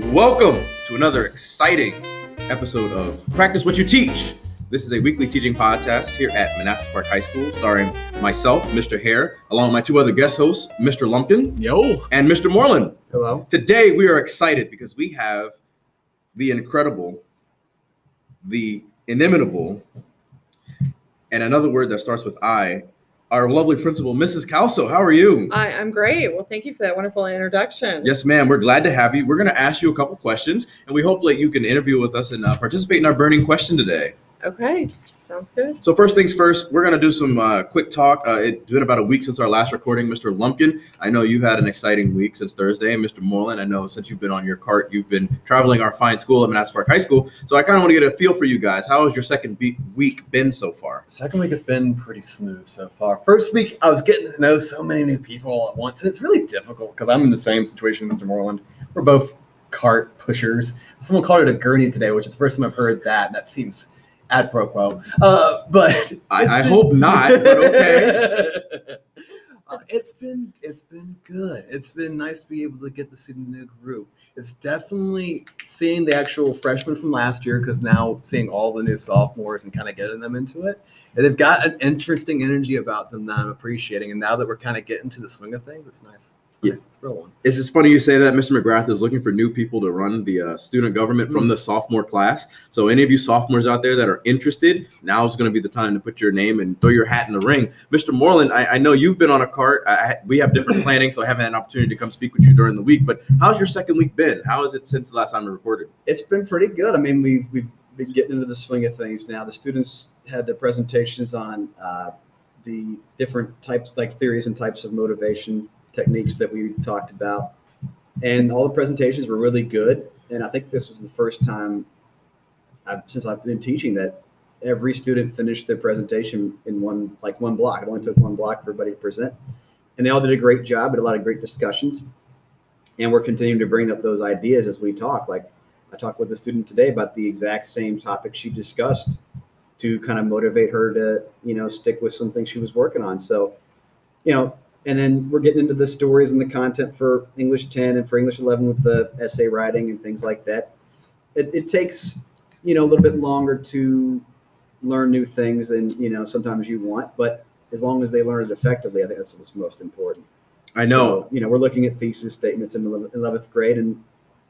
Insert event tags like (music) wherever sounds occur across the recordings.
Welcome to another exciting episode of Practice What You Teach. This is a weekly teaching podcast here at Manassas Park High School, starring myself, Mr. Hare, along with my two other guest hosts, Mr. Lumpkin Yo. and Mr. Moreland. Hello. Today we are excited because we have the incredible, the inimitable, and another word that starts with I, our lovely principal, Mrs. Calso. How are you? Hi, I'm great. Well, thank you for that wonderful introduction. Yes, ma'am. We're glad to have you. We're going to ask you a couple questions, and we hope that you can interview with us and uh, participate in our burning question today. Okay, sounds good. So first things first, we're going to do some uh, quick talk. Uh, it's been about a week since our last recording, Mr. Lumpkin. I know you've had an exciting week since Thursday, and Mr. Moreland, I know since you've been on your cart, you've been traveling our fine school at Manassas Park High School. So I kind of want to get a feel for you guys. How has your second be- week been so far? Second week has been pretty smooth so far. First week, I was getting to know so many new people all at once, and it's really difficult because I'm in the same situation Mr. Moreland. We're both cart pushers. Someone called it a gurney today, which is the first time I've heard that. That seems ad pro quo. Uh, but I, I been- hope not, but okay. (laughs) Uh, it's been it's been good. It's been nice to be able to get to see the new group. It's definitely seeing the actual freshmen from last year because now seeing all the new sophomores and kind of getting them into it. And they've got an interesting energy about them that I'm appreciating. And now that we're kind of getting to the swing of things, it's nice. It's Yeah. It's real one. It's just funny you say that. Mr. McGrath is looking for new people to run the uh, student government from the sophomore class. So, any of you sophomores out there that are interested, now is going to be the time to put your name and throw your hat in the ring. Mr. Moreland, I, I know you've been on a cart. I, I- we have different (laughs) planning, so I haven't had an opportunity to come speak with you during the week. But how's your second week been? How is it since the last time we recorded? it's been pretty good. I mean, we've we've been getting into the swing of things now. The students had the presentations on uh, the different types, like theories and types of motivation techniques that we talked about, and all the presentations were really good. And I think this was the first time I've, since I've been teaching that every student finished their presentation in one like one block. It only took one block for everybody to present, and they all did a great job. Had a lot of great discussions, and we're continuing to bring up those ideas as we talk. Like I talked with a student today about the exact same topic she discussed to kind of motivate her to, you know, stick with something she was working on. So, you know, and then we're getting into the stories and the content for English 10 and for English 11 with the essay writing and things like that. It, it takes, you know, a little bit longer to learn new things than, you know, sometimes you want, but as long as they learn it effectively, I think that's what's most important. I know. So, you know, we're looking at thesis statements in 11th grade, and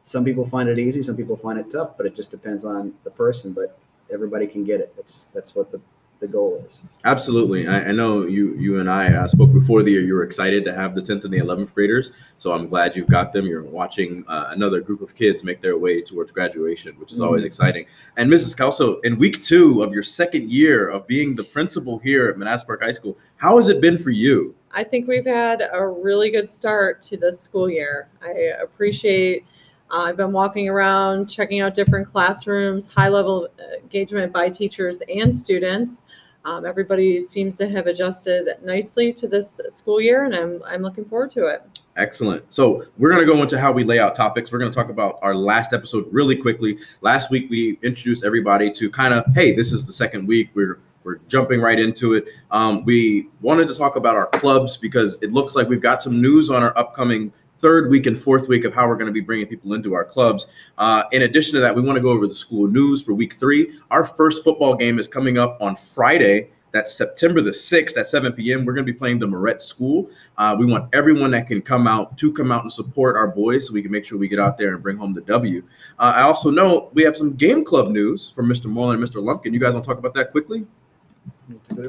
some people find it easy, some people find it tough, but it just depends on the person. But everybody can get it. That's that's what the, the goal is. Absolutely. I, I know you you and I uh, spoke before the year. You were excited to have the 10th and the 11th graders. So I'm glad you've got them. You're watching uh, another group of kids make their way towards graduation, which is always Mhm. exciting. And Mrs. Calso, in week two of your second year of being the principal here at Manassas Park High School, how has it been for you? I think we've had a really good start to this school year. I appreciate. Uh, I've been walking around, checking out different classrooms, high level engagement by teachers and students. Um, everybody seems to have adjusted nicely to this school year, and I'm I'm looking forward to it. Excellent. So we're going to go into how we lay out topics. We're going to talk about our last episode really quickly. Last week we introduced everybody to kind of, hey, this is the second week. We're we're jumping right into it. Um, we wanted to talk about our clubs because it looks like we've got some news on our upcoming third week and fourth week of how we're going to be bringing people into our clubs. Uh, in addition to that, we want to go over the school news for week three. Our first football game is coming up on Friday. That's September the 6th at 7 p.m. We're going to be playing the Moret School. Uh, we want everyone that can come out to come out and support our boys so we can make sure we get out there and bring home the W. Uh, I also know we have some game club news from Mr. Moreland and Mr. Lumpkin. You guys want to talk about that quickly?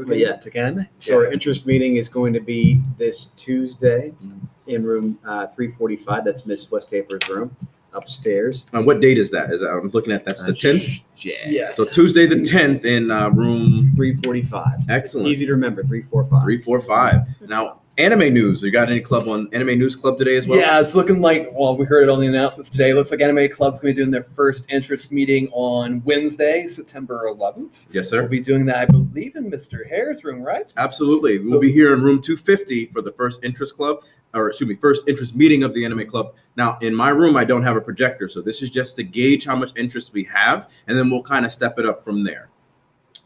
But yeah, Again, so our interest meeting is going to be this Tuesday Mhm. In room uh, 345. That's Miss Westhafer's room upstairs. And what date is that? Is that, I'm looking at that's the 10th. Yeah. Yes. So Tuesday the 10th in uh, room 345. Excellent. Easy to remember. 345. 345. Now, anime news. You got any club on Anime News Club today as well? Yeah, it's looking like, well, we heard it on the announcements today. Looks like Anime Club's going to be doing their first interest meeting on Wednesday, September 11th. Yes, sir. We'll be doing that, I believe, in Mr. Hare's room, right? Absolutely. We'll be here in room 250 for the first interest club, or excuse me, first interest meeting of the anime club. Now, in my room, I don't have a projector, so this is just to gauge how much interest we have, and then we'll kind of step it up from there.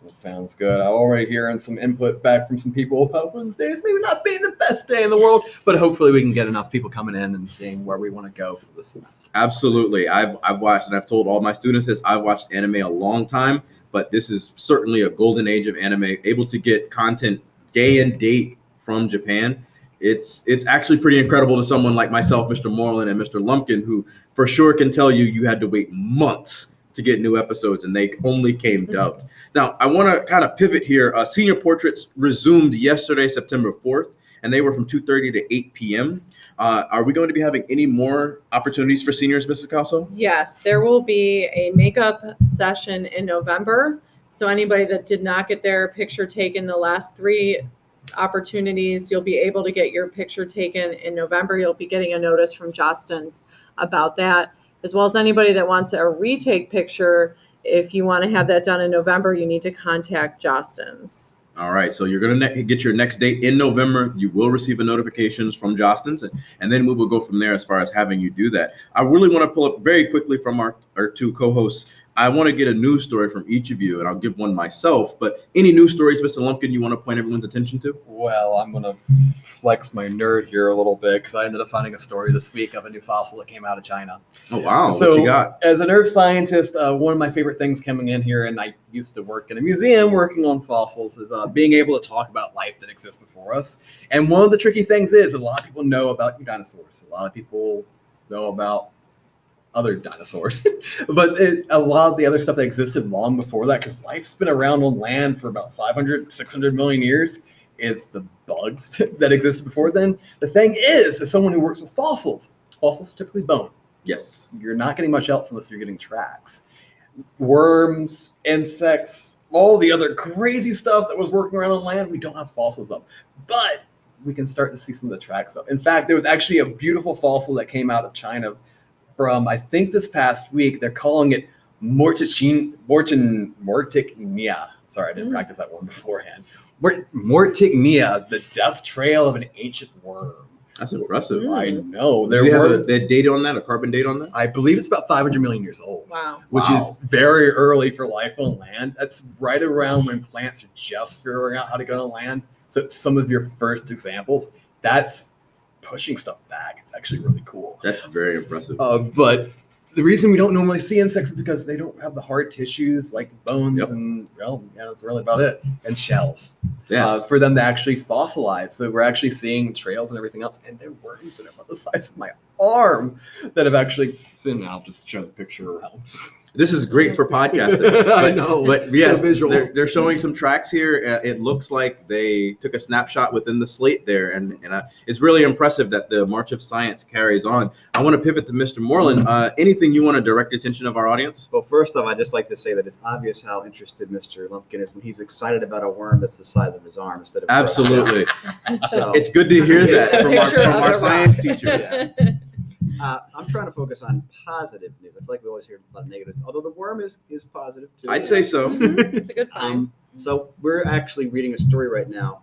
Sounds good. I'm already hearing some input back from some people about Wednesdays maybe not being the best day in the world, but hopefully we can get enough people coming in and seeing where we want to go for the semester. Absolutely. I've I've watched and I've told all my students this. I've watched anime a long time, but this is certainly a golden age of anime. Able to get content day and date from Japan. It's it's actually pretty incredible to someone like myself, Mr. Moreland and Mr. Lumpkin, who for sure can tell you you had to wait months to get new episodes and they only came dubbed. Now, I want to kind of pivot here. Uh, senior portraits resumed yesterday, September 4th, and they were from 2:30 to 8 p.m. Uh, are we going to be having any more opportunities for seniors, Mrs. Calso? Yes, there will be a makeup session in November. So anybody that did not get their picture taken the last three opportunities, you'll be able to get your picture taken in November. You'll be getting a notice from Jostens about that, as well as anybody that wants a retake picture. If you want to have that done in November, you need to contact Jostens. All right, so you're gonna ne- get your next date in November. You will receive a notifications from Jostens, and, and then we will go from there as far as having you do that. I really want to pull up very quickly from our, our two co-hosts. I want to get a news story from each of you, and I'll give one myself. But any news stories, Mr. Lumpkin, you want to point everyone's attention to? Well, I'm gonna flex my nerd here a little bit because I ended up finding a story this week of a new fossil that came out of China. Oh wow, so, what you got? as an earth scientist, uh, one of my favorite things coming in here, and I used to work in a museum working on fossils, is uh, being able to talk about life that exists before us. And one of the tricky things is a lot of people know about dinosaurs. A lot of people know about other dinosaurs, (laughs) but it, a lot of the other stuff that existed long before that, because life's been around on land for about 500, 600 million years, is the bugs (laughs) that existed before then. The thing is, as someone who works with fossils, fossils are typically bone Yes. you're not getting much else unless you're getting tracks. Worms, insects, all the other crazy stuff that was working around on land, we don't have fossils of. But we can start to see some of the tracks of. In fact, there was actually a beautiful fossil that came out of China from I think this past week. They're calling it Mortichin Mortin Mortichnia. Sorry, I didn't Mm. practice that one beforehand. Mort- Mortichnia, the death trail of an ancient worm. That's impressive. Mm. I know Do there you have a, a date on that, a carbon date on that? I believe it's about 500 million years old Wow. which Wow. is very early for life on land. That's right around when plants are just figuring out how to get on land. So some of your first examples. That's pushing stuff back. It's actually really cool. That's very impressive. Uh, but the reason we don't normally see insects is because they don't have the hard tissues like bones Yep. and well, yeah, that's really about it. And shells yes. uh, for them to actually fossilize. So we're actually seeing trails and everything else, and they're worms that are about the size of my arm that have actually. And I'll just show the picture around. (laughs) This is great for podcasting. (laughs) I know, But so yes, visual. They're, they're showing some tracks here. Uh, it looks like they took a snapshot within the slate there, and and uh, it's really impressive that the March of Science carries on. I want to pivot to Mr. Moreland. Uh, anything you want to direct attention of our audience? Well, first off, I'd just like to say that it's obvious how interested Mr. Lumpkin is when he's excited about a worm that's the size of his arm instead of Absolutely, (laughs) So it's good to hear (laughs) that from our, from our science rock. teacher. Uh, I'm trying to focus on positive news. I feel like we always hear a lot of negatives, although the worm is is positive too. I'd say so. it's a good find. Um, so we're actually reading a story right now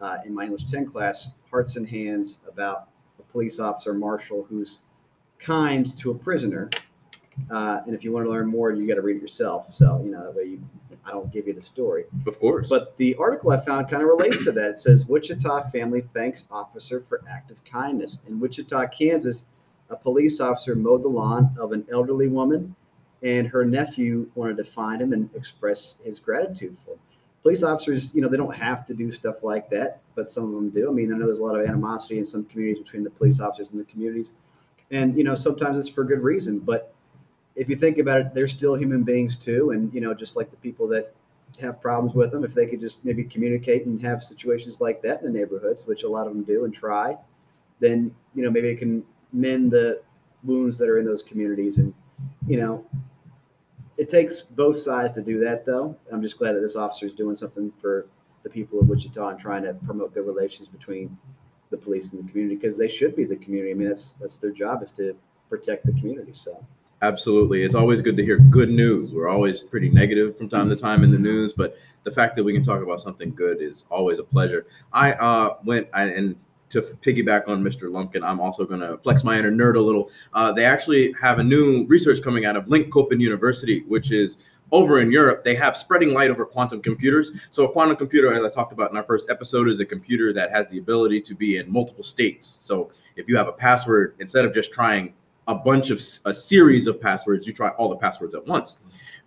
uh, in my English 10 class, Hearts and Hands, about a police officer, Marshall, who's kind to a prisoner. Uh, and if you want to learn more, you got to read it yourself. So, you know, that way you, I don't give you the story. Of course. But the article I found kind of relates to that. It says Wichita family thanks officer for act of kindness. In Wichita, Kansas, a police officer mowed the lawn of an elderly woman, and her nephew wanted to find him and express his gratitude for him. Police officers, you know, they don't have to do stuff like that, but some of them do. I mean, I know there's a lot of animosity in some communities between the police officers and the communities. And, you know, sometimes it's for good reason. But if you think about it, they're still human beings too. And, you know, just like the people that have problems with them, if they could just maybe communicate and have situations like that in the neighborhoods, which a lot of them do and try, then you know maybe it can mend the wounds that are in those communities. And you know, it takes both sides to do that, though. I'm just glad that this officer is doing something for the people of Wichita and trying to promote good relations between the police and the community because they should be the community. I mean, that's that's their job is to protect the community. So. Absolutely. It's always good to hear good news. We're always pretty negative from time to time in the news, but the fact that we can talk about something good is always a pleasure. I uh, went I, and to piggyback on Mr. Lumpkin, I'm also going to flex my inner nerd a little. Uh, they actually have a new research coming out of Linköping University, which is over in Europe, they have spreading light over quantum computers. So, a quantum computer, as I talked about in our first episode, is a computer that has the ability to be in multiple states. So, if you have a password, instead of just trying a bunch of a series of passwords, you try all the passwords at once.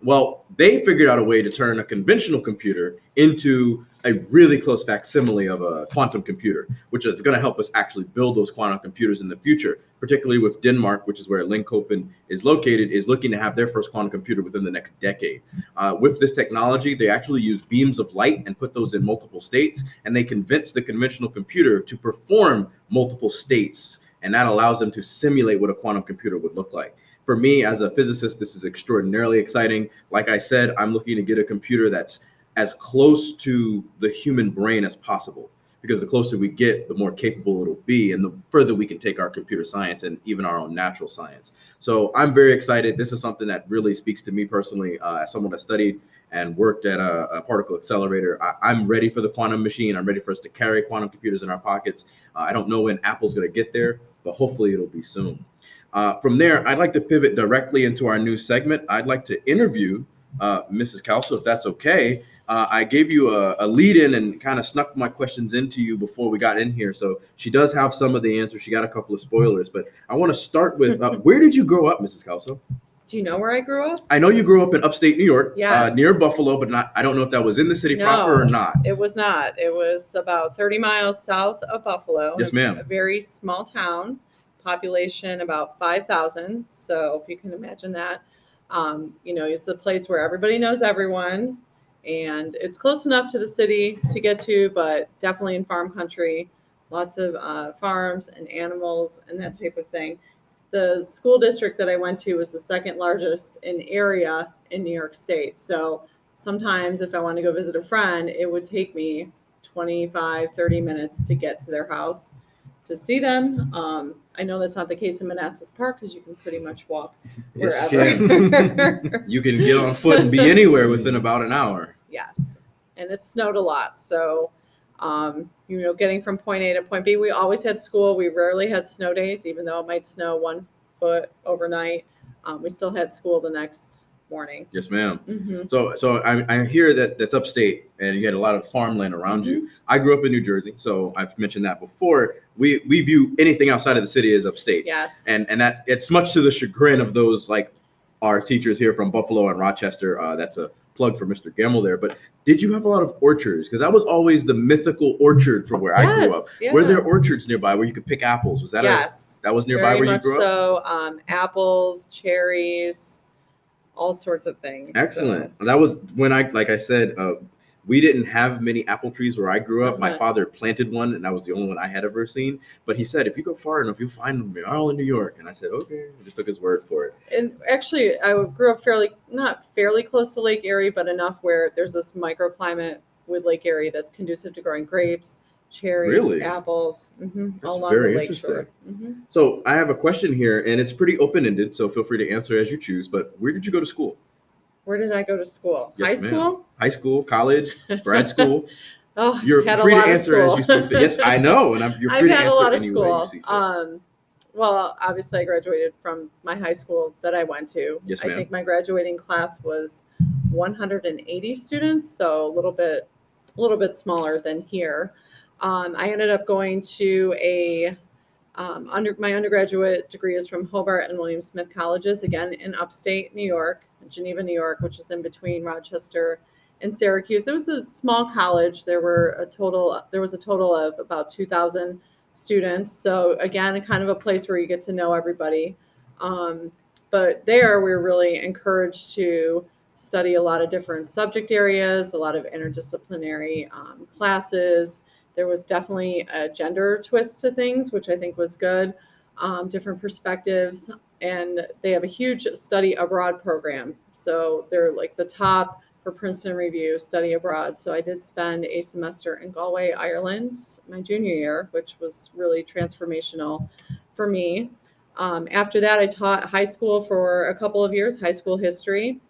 Well, they figured out a way to turn a conventional computer into a really close facsimile of a quantum computer, which is going to help us actually build those quantum computers in the future, particularly with Denmark, which is where Linköping is located, is looking to have their first quantum computer within the next decade. Uh, with this technology, they actually use beams of light and put those in multiple states, and they convince the conventional computer to perform multiple states, and that allows them to simulate what a quantum computer would look like for me as a physicist, this is extraordinarily exciting. Like I said, I'm looking to get a computer that's as close to the human brain as possible because the closer we get, the more capable it'll be, and the further we can take our computer science and even our own natural science. So I'm very excited. This is something that really speaks to me personally uh, as someone that studied and worked at a, a particle accelerator. I, am ready for the quantum machine. I'm ready for us to carry quantum computers in our pockets. Uh, I don't know when Apple's going to get there, but hopefully it'll be soon. Uh, from there, I'd like to pivot directly into our new segment. I'd like to interview uh, Mrs. Calso, if that's okay. Uh, I gave you a, a lead in and kind of snuck my questions into you before we got in here. So she does have some of the answers. She got a couple of spoilers, but I want to start with uh, (laughs) where did you grow up, Mrs. Calso? Do you know where I grew up? I know you grew up in upstate New York, uh, near Buffalo, but not. I don't know if that was in the city No. proper or not. It was not. It was about 30 miles south of Buffalo. Yes, ma'am. A very small town, population about 5,000. So if you can imagine that, um, you know, it's a place where everybody knows everyone, and it's close enough to the city to get to, but definitely in farm country. Lots of uh, farms and animals and that type of thing. The school district that I went to was the second largest in area in New York State. So sometimes if I want to go visit a friend, it would take me 25, 30 minutes to get to their house to see them. Um, I know that's not the case in Manassas Park because you can pretty much walk Yes, you wherever. (laughs) You can get on foot and be anywhere within about an hour. yes. And it snowed a lot. So, um, you know, getting from point A to point B, we always had school. We rarely had snow days, even though it might snow one foot overnight. Um, we still had school the next morning. Yes, ma'am. hmm So, so I, I hear that that's upstate, and you had a lot of farmland around you. I grew up in New Jersey, so I've mentioned that before. We we view anything outside of the city as upstate, Yes. and and that it's much to the chagrin of those like our teachers here from Buffalo and Rochester. Uh, that's a plug for Mr. Gamble there. But did you have a lot of orchards? Because that was always the mythical orchard for where I grew up. Yes, Were there orchards nearby where you could pick apples? Was that yes. a that was nearby where you grew up? so. Um, apples, cherries, all sorts of things. So- Excellent. That was when I, like I said, uh, we didn't have many apple trees where I grew up. My Okay. father planted one, and that was the only one I had ever seen. But he said, if you go far enough, you'll find them. They're all in New York. And I said, okay. I just took his word for it. and actually, I grew up fairly not fairly close to Lake Erie, but enough where there's this microclimate with Lake Erie that's conducive to growing grapes, cherries, Really? apples, hmm That's along very the lake interesting. shore. hmm So I have a question here, and it's pretty open ended. So feel free to answer as you choose. But where did you go to school? Where did I go to school? Yes, High ma'am. school. High school, college, grad school? (laughs) Oh, You're free to answer as you see fit. Yes, I (laughs) know. And I'm, you're free I've to had a answer lot of any way you school. see fit. Um, well, obviously, I graduated from my high school that I went to. Yes, ma'am. I think my graduating class was 180 students, so a little bit, a little bit smaller than here. Um, I ended up going to a um, under my undergraduate degree is from Hobart and William Smith colleges, again in upstate New York, Geneva, New York, which is in between Rochester and Syracuse. It was a small college. There were a total there was a total of about 2,000 students. So again, kind of a place where you get to know everybody. Um, but there, we were really encouraged to study a lot of different subject areas, a lot of interdisciplinary um, classes. There was definitely a gender twist to things, which I think was good. Um, different perspectives, and they have a huge study abroad program. So they're like the top for Princeton Review study abroad. So I did spend a semester in Galway, Ireland, my junior year, which was really transformational for me. Um, after that, I taught high school for a couple of years, high school history.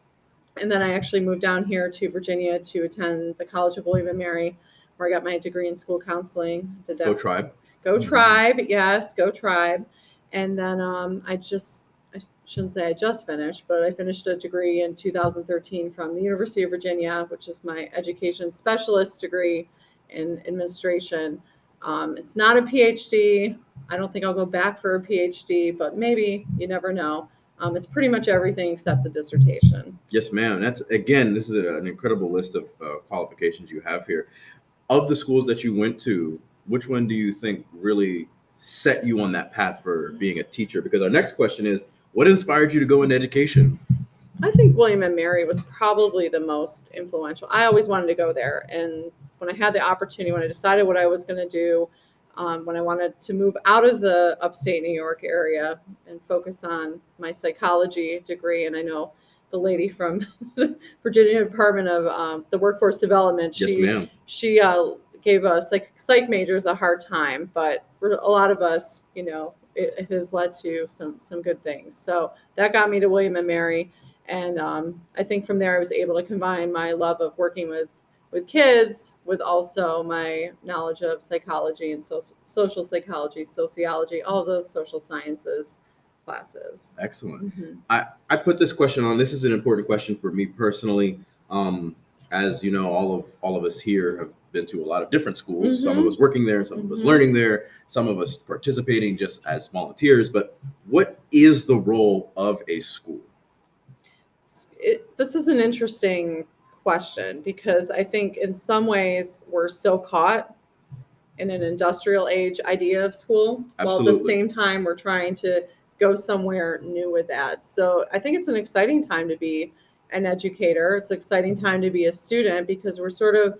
And then I actually moved down here to Virginia to attend the College of William and Mary, where I got my degree in school counseling. Did Go tribe. Go tribe, yes, go tribe. And then um, I just I shouldn't say I just finished, but I finished a degree in 2013 from the University of Virginia, which is my education specialist degree in administration. Um, it's not a PhD. I don't think I'll go back for a PhD, but maybe you never know. Um, it's pretty much everything except the dissertation. Yes, ma'am. That's again, this is an incredible list of uh, qualifications you have here. Of the schools that you went to, which one do you think really set you on that path for being a teacher? Because our next question is, what inspired you to go into education? I think William and Mary was probably the most influential. I always wanted to go there, and when I had the opportunity, when I decided what I was going to do, um, when I wanted to move out of the upstate New York area and focus on my psychology degree, and I know the lady from the (laughs) Virginia Department of um, the Workforce Development, Yes, she ma'am. she uh, gave us psych, psych majors a hard time, but for a lot of us, you know, it, it has led to some some good things. So that got me to William and Mary, and um, I think from there I was able to combine my love of working with with kids with also my knowledge of psychology and so, social psychology, sociology, all those social sciences classes. Excellent. Mhm. I put this question on. This is an important question for me personally. Um, as you know, all of all of us here have been to a lot of different schools. Some of Mhm. us working there, some of us Mhm. learning there, some of us participating just as volunteers. But what is the role of a school? it, this is an interesting question because I think in some ways we're still caught in an industrial age idea of school, while at the same time we're trying to go somewhere new with that. So I think it's an exciting time to be an educator. It's an exciting time to be a student because we're sort of,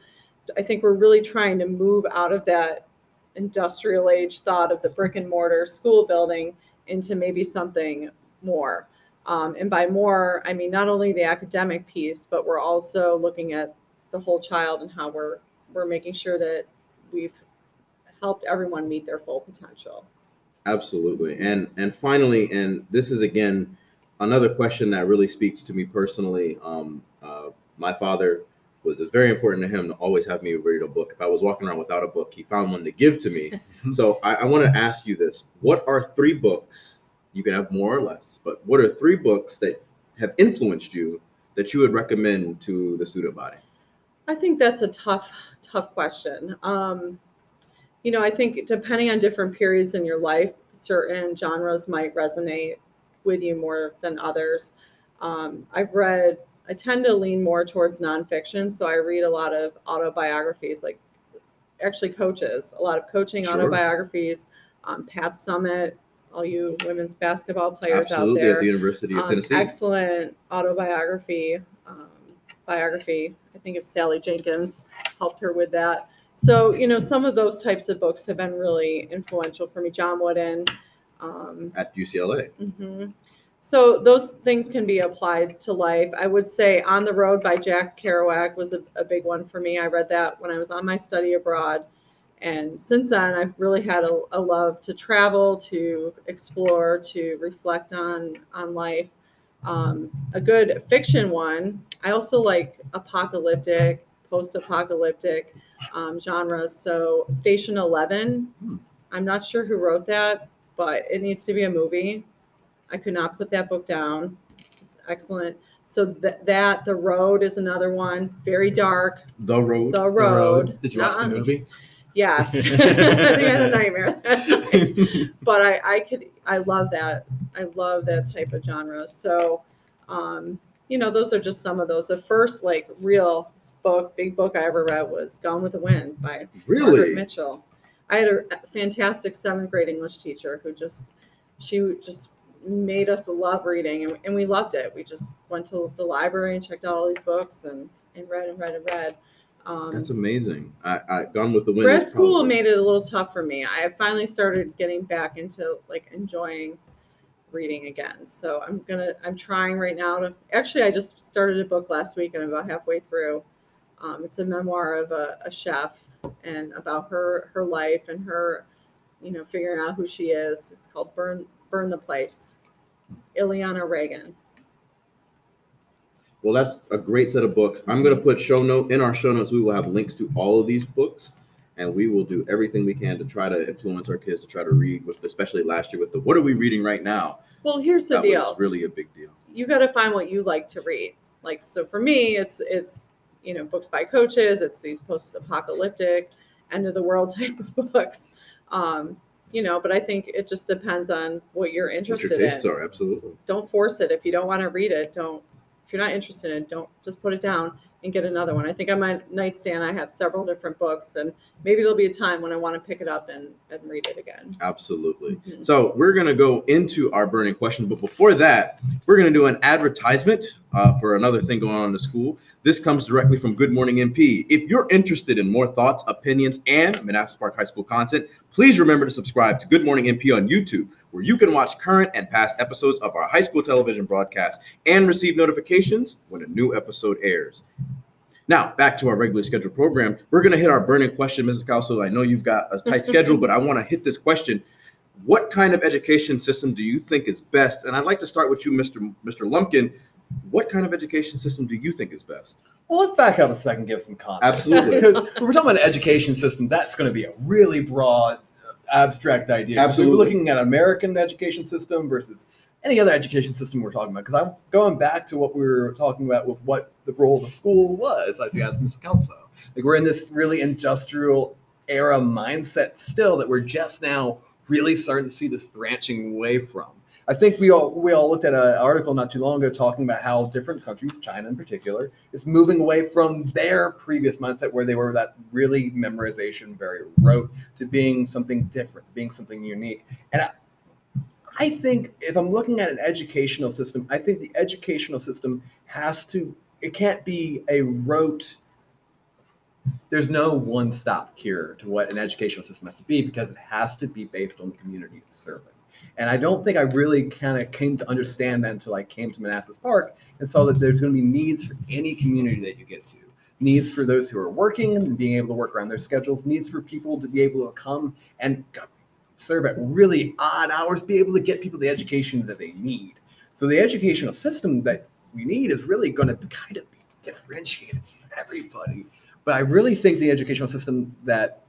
I think we're really trying to move out of that industrial age thought of the brick and mortar school building into maybe something more. Um, and by more, I mean not only the academic piece, but we're also looking at the whole child and how we're we're making sure that we've helped everyone meet their full potential. Absolutely. And and finally, and this is again another question that really speaks to me personally. Um, uh, my father was it's very important to him to always have me read a book. If I was walking around without a book, he found one to give to me. so I, I want to ask you this: What are three books? You can have more or less, but what are three books that have influenced you that you would recommend to the student body? I think that's a tough, tough question. Um, you know, I think depending on different periods in your life, certain genres might resonate with you more than others. Um, I've read, I tend to lean more towards nonfiction, so I read a lot of autobiographies, like actually coaches, a lot of coaching Sure. autobiographies. Um, Pat Summitt, all you women's basketball players Absolutely, out there at the University of um, Tennessee. excellent autobiography um, biography i think of sally jenkins helped her with that so you know some of those types of books have been really influential for me. John wooden um, at UCLA. mhm. so those things can be applied to life. I would say on the road by jack kerouac was a, a big one for me. I read that when i was on my study abroad. And since then i've really had a, a love to travel to explore to reflect on on life. Um, a good fiction one i also like apocalyptic post-apocalyptic um, genres so station 11 Hmm. i'm not sure who wrote that but it needs to be a movie i could not put that book down it's excellent so th- that the road is another one very dark The Road. the road. The road. Did you watch the on movie? Yes, I think I had a nightmare. night. (laughs) but I, I could, I love that. I love that type of genre. So, um, you know, those are just some of those. The first like real book, big book I ever read was Gone with the Wind by Margaret? Mitchell. I had a fantastic seventh grade English teacher who just, she just made us love reading and, and we loved it. We just went to the library and checked out all these books and, and read and read and read. Um, That's amazing. I, I Gone with the Wind. grad school probably- made it a little tough for me. I finally started getting back into like enjoying reading again. So I'm gonna I'm trying right now to actually I just started a book last week and I'm about halfway through. Um, it's a memoir of a, a chef and about her her life and her you know figuring out who she is. It's called Burn Burn the Place. Iliana Regan. Well, that's a great set of books. I'm going to put show note in our show notes. We will have links to all of these books, and we will do everything we can to try to influence our kids to try to read. With especially last year with the what are we reading right now? Well, here's the that deal. was really a big deal. you got to find what you like to read. Like so for me, it's it's you know books by coaches. It's these post-apocalyptic, end of the world (laughs) type of books. Um, you know, but I think it just depends on what you're What interested your tastes in. are, absolutely. Don't force it. If you don't want to read it, don't. If you're not interested in it, don't just put it down and get another one. I think on my nightstand I have several different books, and maybe there'll be a time when I want to pick it up and, and read it again. Absolutely. Mhm. So we're gonna go into our burning question, but before that, we're gonna do an advertisement uh, for another thing going on in the school. This comes directly from Good Morning MP. If you're interested in more thoughts, opinions, and Manassas Park High School content, please remember to subscribe to Good Morning MP on YouTube, where you can watch current and past episodes of our high school television broadcast and receive notifications when a new episode airs. Now, back to our regularly scheduled program. We're going to hit our burning question, Mrs. Calso. I know you've got a tight schedule, but I want to hit this question. What kind of education system do you think is best? And I'd like to start with you, Mr. Mr. Lumpkin. What kind of education system do you think is best? Well, let's back up a second, and give some context. Absolutely. (laughs) because when we're talking about an education system, that's going to be a really broad, abstract idea. So Absolutely. we're looking at American education system versus any other education system we're talking about. Because I'm going back to what we were talking about with what the role of the school was, as you asked Ms. Kelso. Like we're in this really industrial era mindset still that we're just now really starting to see this branching away from. I think we all we all looked at an article not too long ago talking about how different countries, China in particular, is moving away from their previous mindset where they were that really memorization, very rote, to being something different, being something unique. And I, I think if I'm looking at an educational system, I think the educational system has to. It can't be a rote. There's no one-stop cure to what an educational system has to be because it has to be based on the community it's serving. And I don't think I really kind of came to understand that until I came to Manassas Park and saw that there's going to be needs for any community that you get to. Needs for those who are working and being able to work around their schedules. Needs for people to be able to come and serve at really odd hours, be able to get people the education that they need. So the educational system that we need is really going to kind of be differentiated for everybody. But I really think the educational system that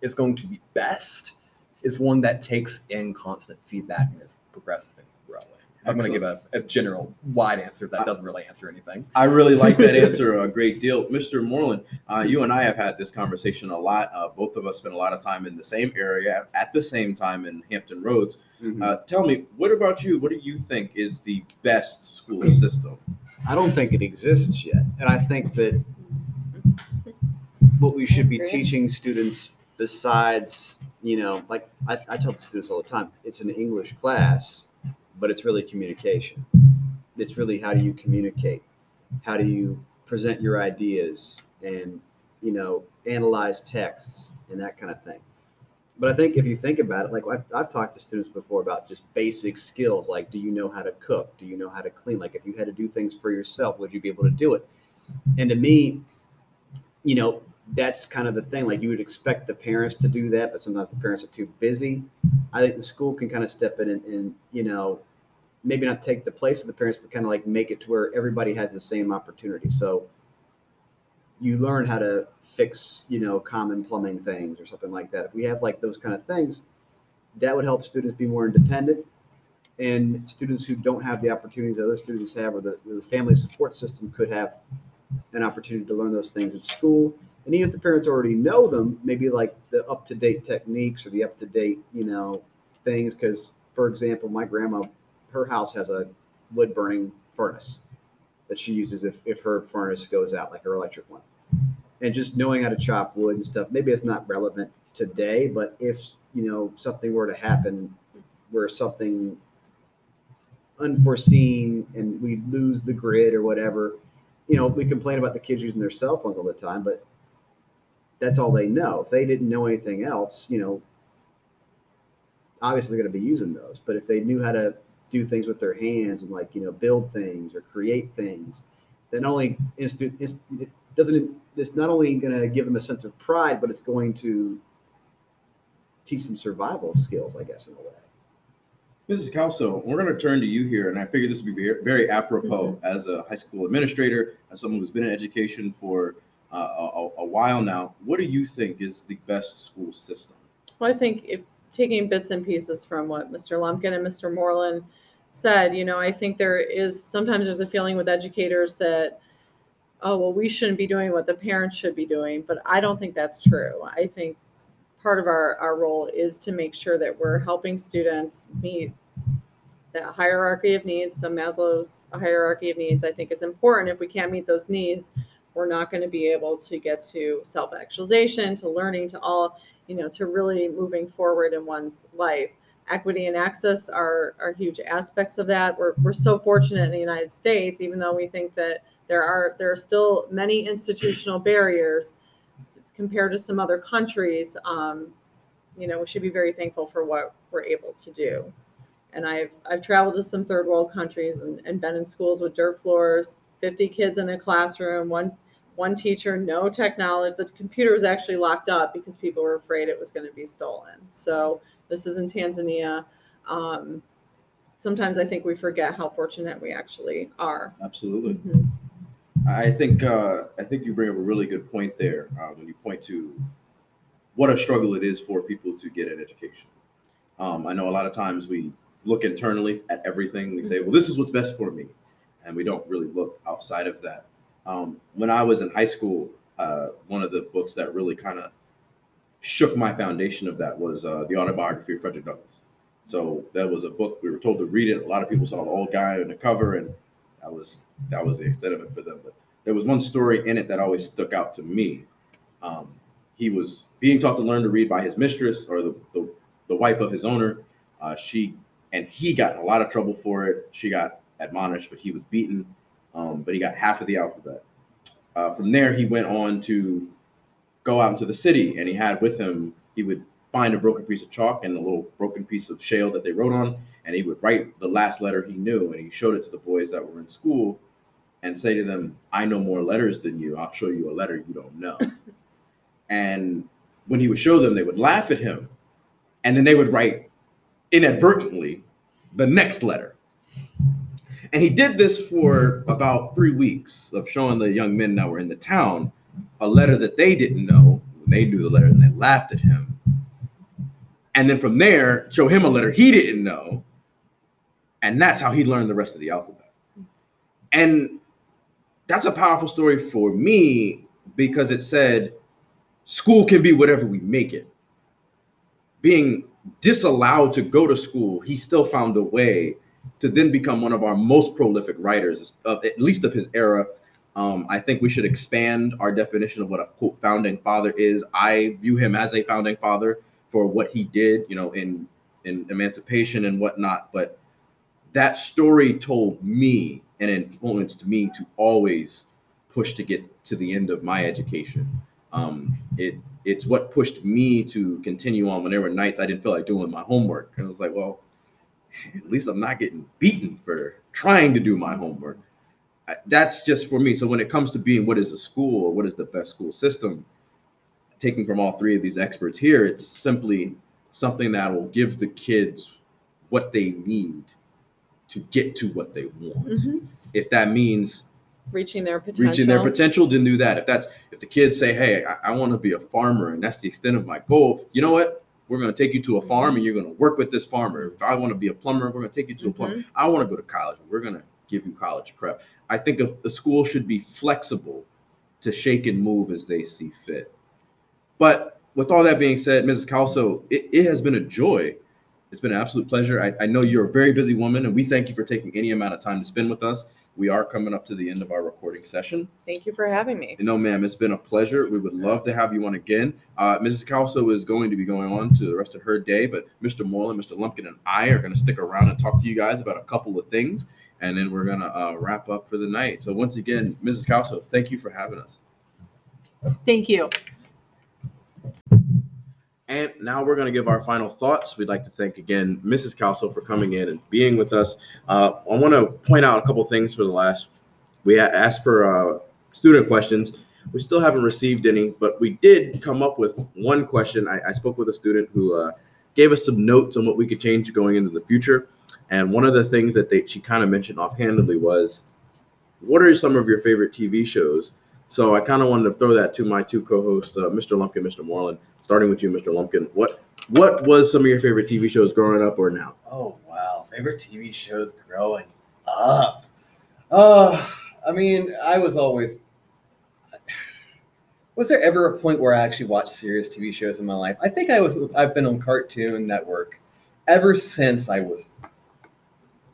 is going to be best is one that takes in constant feedback and is progressive and growing. I'm going to give a, a general wide answer that doesn't really answer anything. I really like that answer a great deal. Mr. Moreland, uh, you and I have had this conversation a lot. Uh, both of us spent a lot of time in the same area at the same time in Hampton Roads. Uh, tell me, what about you? What do you think is the best school system? I don't think it exists yet. And I think that what we should be teaching students besides, you know, like I, I tell the students all the time, it's an English class, but it's really communication. It's really how do you communicate? How do you present your ideas and, you know, analyze texts and that kind of thing. But I think if you think about it, like I've, I've talked to students before about just basic skills, like do you know how to cook? Do you know how to clean? Like if you had to do things for yourself, would you be able to do it? And to me, you know, that's kind of the thing. Like you would expect the parents to do that, but sometimes the parents are too busy. I think the school can kind of step in and, and you know, maybe not take the place of the parents, but kind of like make it to where everybody has the same opportunity. So you learn how to fix, you know, common plumbing things or something like that. If we have like those kind of things, that would help students be more independent. And students who don't have the opportunities that other students have, or the, the family support system could have an opportunity to learn those things at school. And even if the parents already know them, maybe like the up to date techniques or the up to date, you know, things. Because, for example, my grandma, her house has a wood burning furnace that she uses if, if her furnace goes out, like her electric one. And just knowing how to chop wood and stuff, maybe it's not relevant today, but if, you know, something were to happen where something unforeseen and we lose the grid or whatever, you know, we complain about the kids using their cell phones all the time, but that's all they know. If they didn't know anything else, you know, obviously they're going to be using those. But if they knew how to do things with their hands and like, you know, build things or create things, then only inst- it doesn't, it's not only going to give them a sense of pride, but it's going to teach them survival skills, I guess, in a way. Mrs. Calso, we're going to turn to you here, and I figure this would be very, very apropos mm-hmm. as a high school administrator, as someone who's been in education for Uh, a, a while now. What do you think is the best school system? Well, I think if taking bits and pieces from what Mr. Lumpkin and Mr. Moreland said, you know, I think there is sometimes there's a feeling with educators that, oh, well, we shouldn't be doing what the parents should be doing. But I don't think that's true. I think part of our, our role is to make sure that we're helping students meet that hierarchy of needs. So Maslow's hierarchy of needs, I think, is important. If we can't meet those needs, we're not going to be able to get to self-actualization, to learning, to all, you know, to really moving forward in one's life. Equity and access are are huge aspects of that. We're we're so fortunate in the United States, even though we think that there are there are still many institutional barriers compared to some other countries. Um, you know, we should be very thankful for what we're able to do and I've I've traveled to some third world countries and, and been in schools with dirt floors, 50 kids in a classroom, one one teacher, no technology. The computer was actually locked up because people were afraid it was going to be stolen. So this is in Tanzania. Um, sometimes I think we forget how fortunate we actually are. Absolutely. Mhm. I think uh, I think you bring up a really good point there uh, when you point to what a struggle it is for people to get an education. Um, I know a lot of times we look internally at everything. We say, "Well, this is what's best for me," and we don't really look outside of that. Um, when I was in high school, uh, one of the books that really kind of shook my foundation of that was uh, the autobiography of Frederick Douglass. So that was a book we were told to read it. A lot of people saw the old guy on the cover, and that was that was the extent of it for them. But there was one story in it that always stuck out to me. Um, he was being taught to learn to read by his mistress or the, the, the wife of his owner. Uh, she and he got in a lot of trouble for it. She got admonished, but he was beaten. Um, but he got half of the alphabet. Uh, from there, he went on to go out into the city, and he had with him. He would find a broken piece of chalk and a little broken piece of shale that they wrote on, and he would write the last letter he knew, and he showed it to the boys that were in school, and say to them, "I know more letters than you. I'll show you a letter you don't know." (laughs) and when he would show them, they would laugh at him, and then they would write inadvertently the next letter. And he did this for about three weeks of showing the young men that were in the town a letter that they didn't know. They knew the letter and they laughed at him. And then from there, show him a letter he didn't know. And that's how he learned the rest of the alphabet. And that's a powerful story for me because it said school can be whatever we make it. Being disallowed to go to school, he still found a way to then become one of our most prolific writers, of, at least of his era. Um, I think we should expand our definition of what a quote founding father is. I view him as a founding father for what he did, you know, in in emancipation and whatnot. But that story told me and influenced me to always push to get to the end of my education. Um, it it's what pushed me to continue on when there were nights I didn't feel like doing my homework. And I was like, well, (laughs) at least I'm not getting beaten for trying to do my homework. That's just for me. So when it comes to being what is a school or what is the best school system, taking from all three of these experts here, it's simply something that will give the kids what they need to get to what they want. Mhm. If that means Reaching their potential. reaching their potential, then do that. If that's if the kids say, "Hey, I, I want to be a farmer," and that's the extent of my goal, you know what? We're going to take you to a farm, and mm-hmm. you're going to work with this farmer. If I want to be a plumber, we're going to take you to a plumber. Mm-hmm. I want to go to college. We're going to give you college prep. I think if the school should be flexible to shake and move as they see fit. But with all that being said, Mrs. Calso, it, it has been a joy. It's been an absolute pleasure. I, I know you're a very busy woman, and we thank you for taking any amount of time to spend with us. We are coming up to the end of our recording session. Thank you for having me. No, ma'am, it's been a pleasure. We would love to have you on again. Uh, Mrs. Calso is going to be going on to the rest of her day, but Mr. Moreland, Mr. Lumpkin, and I are going to stick around and talk to you guys about a couple of things, and then we're going to uh, wrap up for the night. So, once again, Mrs. Calso, thank you for having us. Thank you. And now we're going to give our final thoughts. We'd like to thank again Mrs. Calso for coming in and being with us. Uh, I want to point out a couple things for the last. We asked for uh, student questions. We still haven't received any, but we did come up with one question. I, I spoke with a student who uh, gave us some notes on what we could change going into the future. And one of the things that they, she kind of mentioned offhandedly was, "What are some of your favorite TV shows?" So I kind of wanted to throw that to my two co-hosts, uh, Mr. Lumpkin, Mr. Moreland starting with you, Mr. Lumpkin. What what was some of your favorite TV shows growing up or now? Oh wow, favorite TV shows growing up. Uh, I mean, I was always. (laughs) Was there ever a point where I actually watched serious TV shows in my life? I think I was. I've been on Cartoon Network ever since I was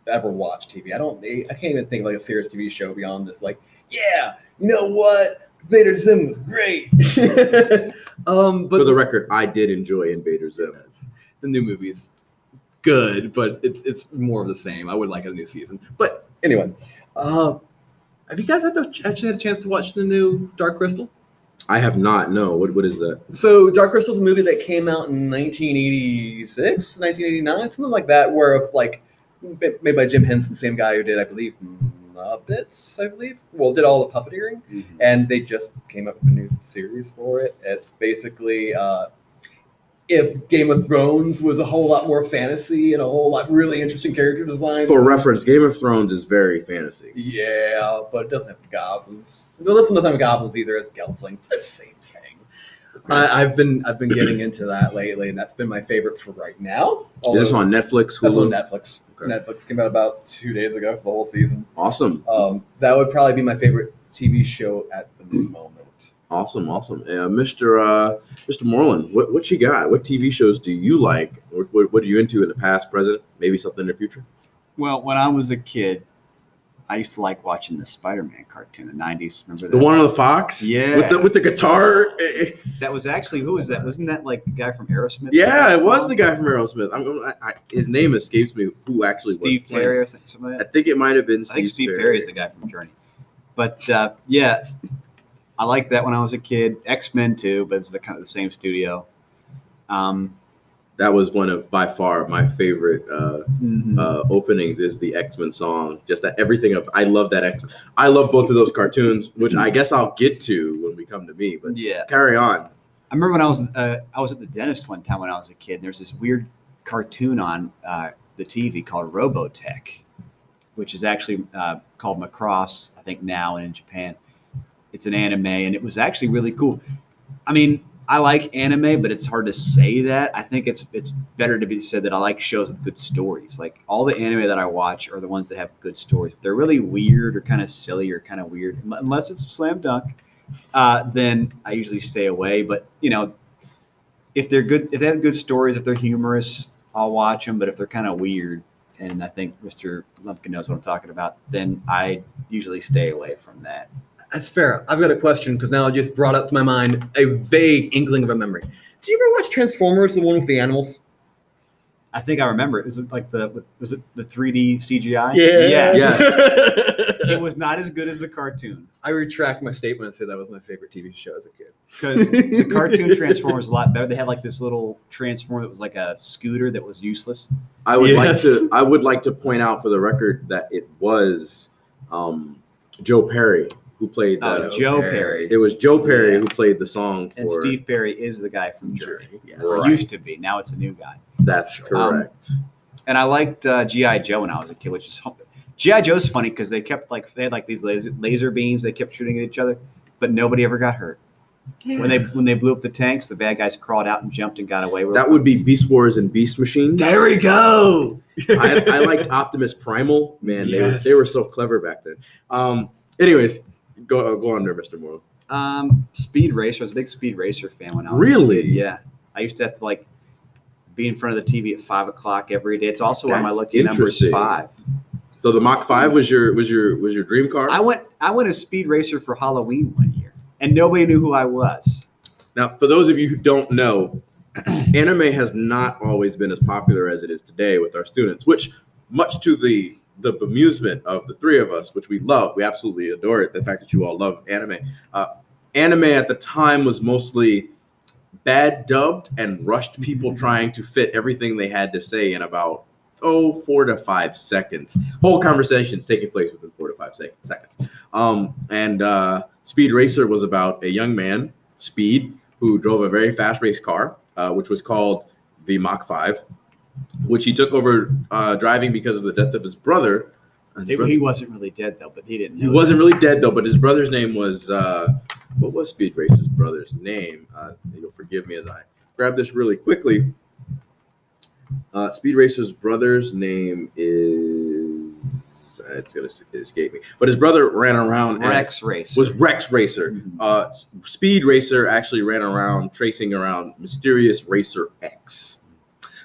ever watched TV. I don't. I can't even think of like a serious TV show beyond this. Like, yeah, you know what? Vader Zim was great. (laughs) (laughs) um, but For the record, I did enjoy Invader Zim. The new movie's good, but it's it's more of the same. I would like a new season. But anyway, uh, have you guys had the, actually had a chance to watch the new Dark Crystal? I have not. No. What what is that? So Dark Crystal's a movie that came out in 1986, 1989, something like that, where like made by Jim Henson, same guy who did, I believe, Muppets, I believe. Well, did all the puppeteering. and they just came up with a new series for it. It's basically uh, if Game of Thrones was a whole lot more fantasy and a whole lot really interesting character designs. For reference, Game of Thrones is very fantasy. yeah, but it doesn't have goblins. No, this one doesn't have goblins either. It's gelflings. It's the same thing. I, I've been I've been getting into that lately, and that's been my favorite for right now. Is this Although- on Netflix? That's on Netflix. Okay. Netflix came out about two days ago for the whole season. Awesome. Um, that would probably be my favorite TV show at the (clears throat) moment. Awesome, awesome. Uh, Mr. Uh, Mr. Moreland, what, what you got? What TV shows do you like? What, what, what are you into in the past, present, maybe something in the future? Well, when I was a kid, I used to like watching the Spider-Man cartoon, in the '90s. Remember The one on the Fox? Yeah. With the, with the guitar? That was actually who was that? Wasn't that like the guy from Aerosmith? Yeah, it was the guy from Aerosmith. I'm, I, I, his name escapes me who actually Steve. Perry or something like I think it might have been I think Steve Perry is the guy from Journey. But uh, yeah, I liked that when I was a kid. X Men too, but it was the kind of the same studio. Um, That was one of by far my favorite uh, mhm. uh, openings is the X Men song. Just that everything of I love that X. I love both of those cartoons, which I guess I'll get to when we come to me. But yeah, carry on. I remember when I was uh, I was at the dentist one time when I was a kid. And there's this weird cartoon on uh, the TV called Robotech, which is actually uh, called Macross. I think now in Japan, it's an anime, and it was actually really cool. I mean, I like anime, but it's hard to say that. I think it's it's better to be said that I like shows with good stories. Like all the anime that I watch are the ones that have good stories. If they're really weird or kind of silly or kind of weird, unless it's slam dunk, uh, then I usually stay away. But you know, if they're good, if they have good stories, if they're humorous, I'll watch them. But if they're kind of weird, and I think Mr. Lumpkin knows what I'm talking about, then I usually stay away from that. That's fair. I've got a question because now it just brought up to my mind a vague inkling of a memory. Did you ever watch Transformers, the one with the animals? I think I remember it. Was it like the was it the 3D CGI? Yeah. Yes. (laughs) it was not as good as the cartoon I retract my statement and say that was my favorite TV show as a kid. because the cartoon Transformers was a lot better. They had like this little transformer that was like a scooter that was useless. I would like to. I would like to point out for the record that it was um, Joe Perry who played. Oh, The, Joe Perry. Perry. it was Joe Perry Yeah. who played the song for. And Steve Perry is the guy from Journey. Yes. Right. used to be. Now it's a new guy. That's correct. And I liked uh, GI Joe when I was a kid, which is GI Joe's funny because they kept like they had like these laser laser beams they kept shooting at each other, but nobody ever got hurt. When they when they blew up the tanks, the bad guys crawled out and jumped and got away with that would be Beast Wars and Beast Machine. There we go. (laughs) I, I liked Optimus Primal. Man, they, were, they were so clever back then. Um. Anyways, go go on there, Mr. Moore. Um, Speed Racer. I was a big Speed Racer fan when I was Really? Kid. Yeah, I used to have to like be in front of the TV at five o'clock every day. It's also one of my That's lucky numbers five. So the Mach Five was your was your was your dream car. I went I went a Speed Racer for Halloween one year, and nobody knew who I was. Now, for those of you who don't know, (clears throat) anime has not always been as popular as it is today with our students, which, much to the the bemusement of the three of us, which we love, we absolutely adore it. The fact that you all love anime. Uh, anime at the time was mostly bad dubbed and rushed people trying to fit everything they had to say in about oh four to five seconds. Whole conversations taking place within four to five sec- seconds. Um, and uh, Speed Racer was about a young man, Speed, who drove a very fast race car, uh, which was called the Mach 5, which he took over uh, driving because of the death of his brother. And He, bro- he wasn't really dead though, but he didn't. he wasn't really dead though, but his brother's name was uh, what was Speed Racer's brother's name? Uh, you'll forgive me as I grab this really quickly. Uh, Speed Racer's brother's name is it's gonna escape me, but his brother ran around Rex Racer. was Rex Racer. Mhm. Uh, Speed Racer actually ran around tracing around Mysterious Racer X.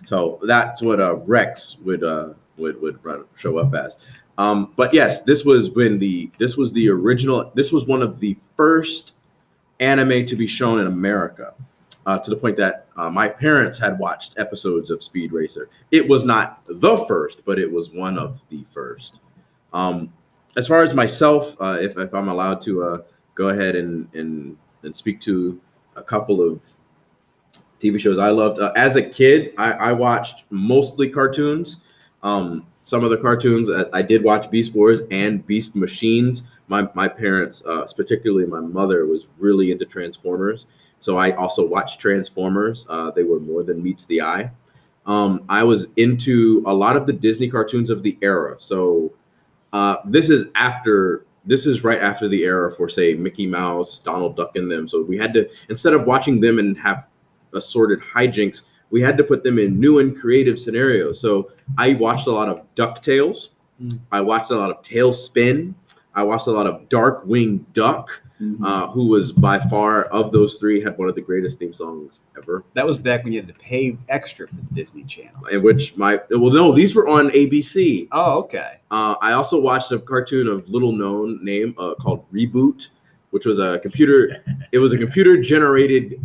So that's what uh, Rex would uh, would would run, show up as. Um, but yes, this was when the this was the original. This was one of the first anime to be shown in America. Uh, to the point that uh, my parents had watched episodes of Speed Racer. It was not the first, but it was one of the first. Um, as far as myself, uh, if, if I'm allowed to uh, go ahead and, and and speak to a couple of TV shows I loved. Uh, as a kid, I, I watched mostly cartoons. Um, some of the cartoons uh, I did watch Beast Wars and Beast Machines. My my parents, uh, particularly my mother, was really into Transformers. So I also watched Transformers. Uh, they were more than meets the eye. Um, I was into a lot of the Disney cartoons of the era. So uh, this is after this is right after the era for say Mickey Mouse, Donald Duck, and them. So we had to instead of watching them and have assorted hijinks, we had to put them in new and creative scenarios. So I watched a lot of Ducktales. Mm. I watched a lot of TaleSpin. I watched a lot of Darkwing Duck, Mhm. uh, who was by far of those three had one of the greatest theme songs ever. that was back when you had to pay extra for the Disney Channel. In which my well, no, these were on ABC. Oh, okay. Uh, I also watched a cartoon of little known name uh, called Reboot, which was a computer. it was a computer generated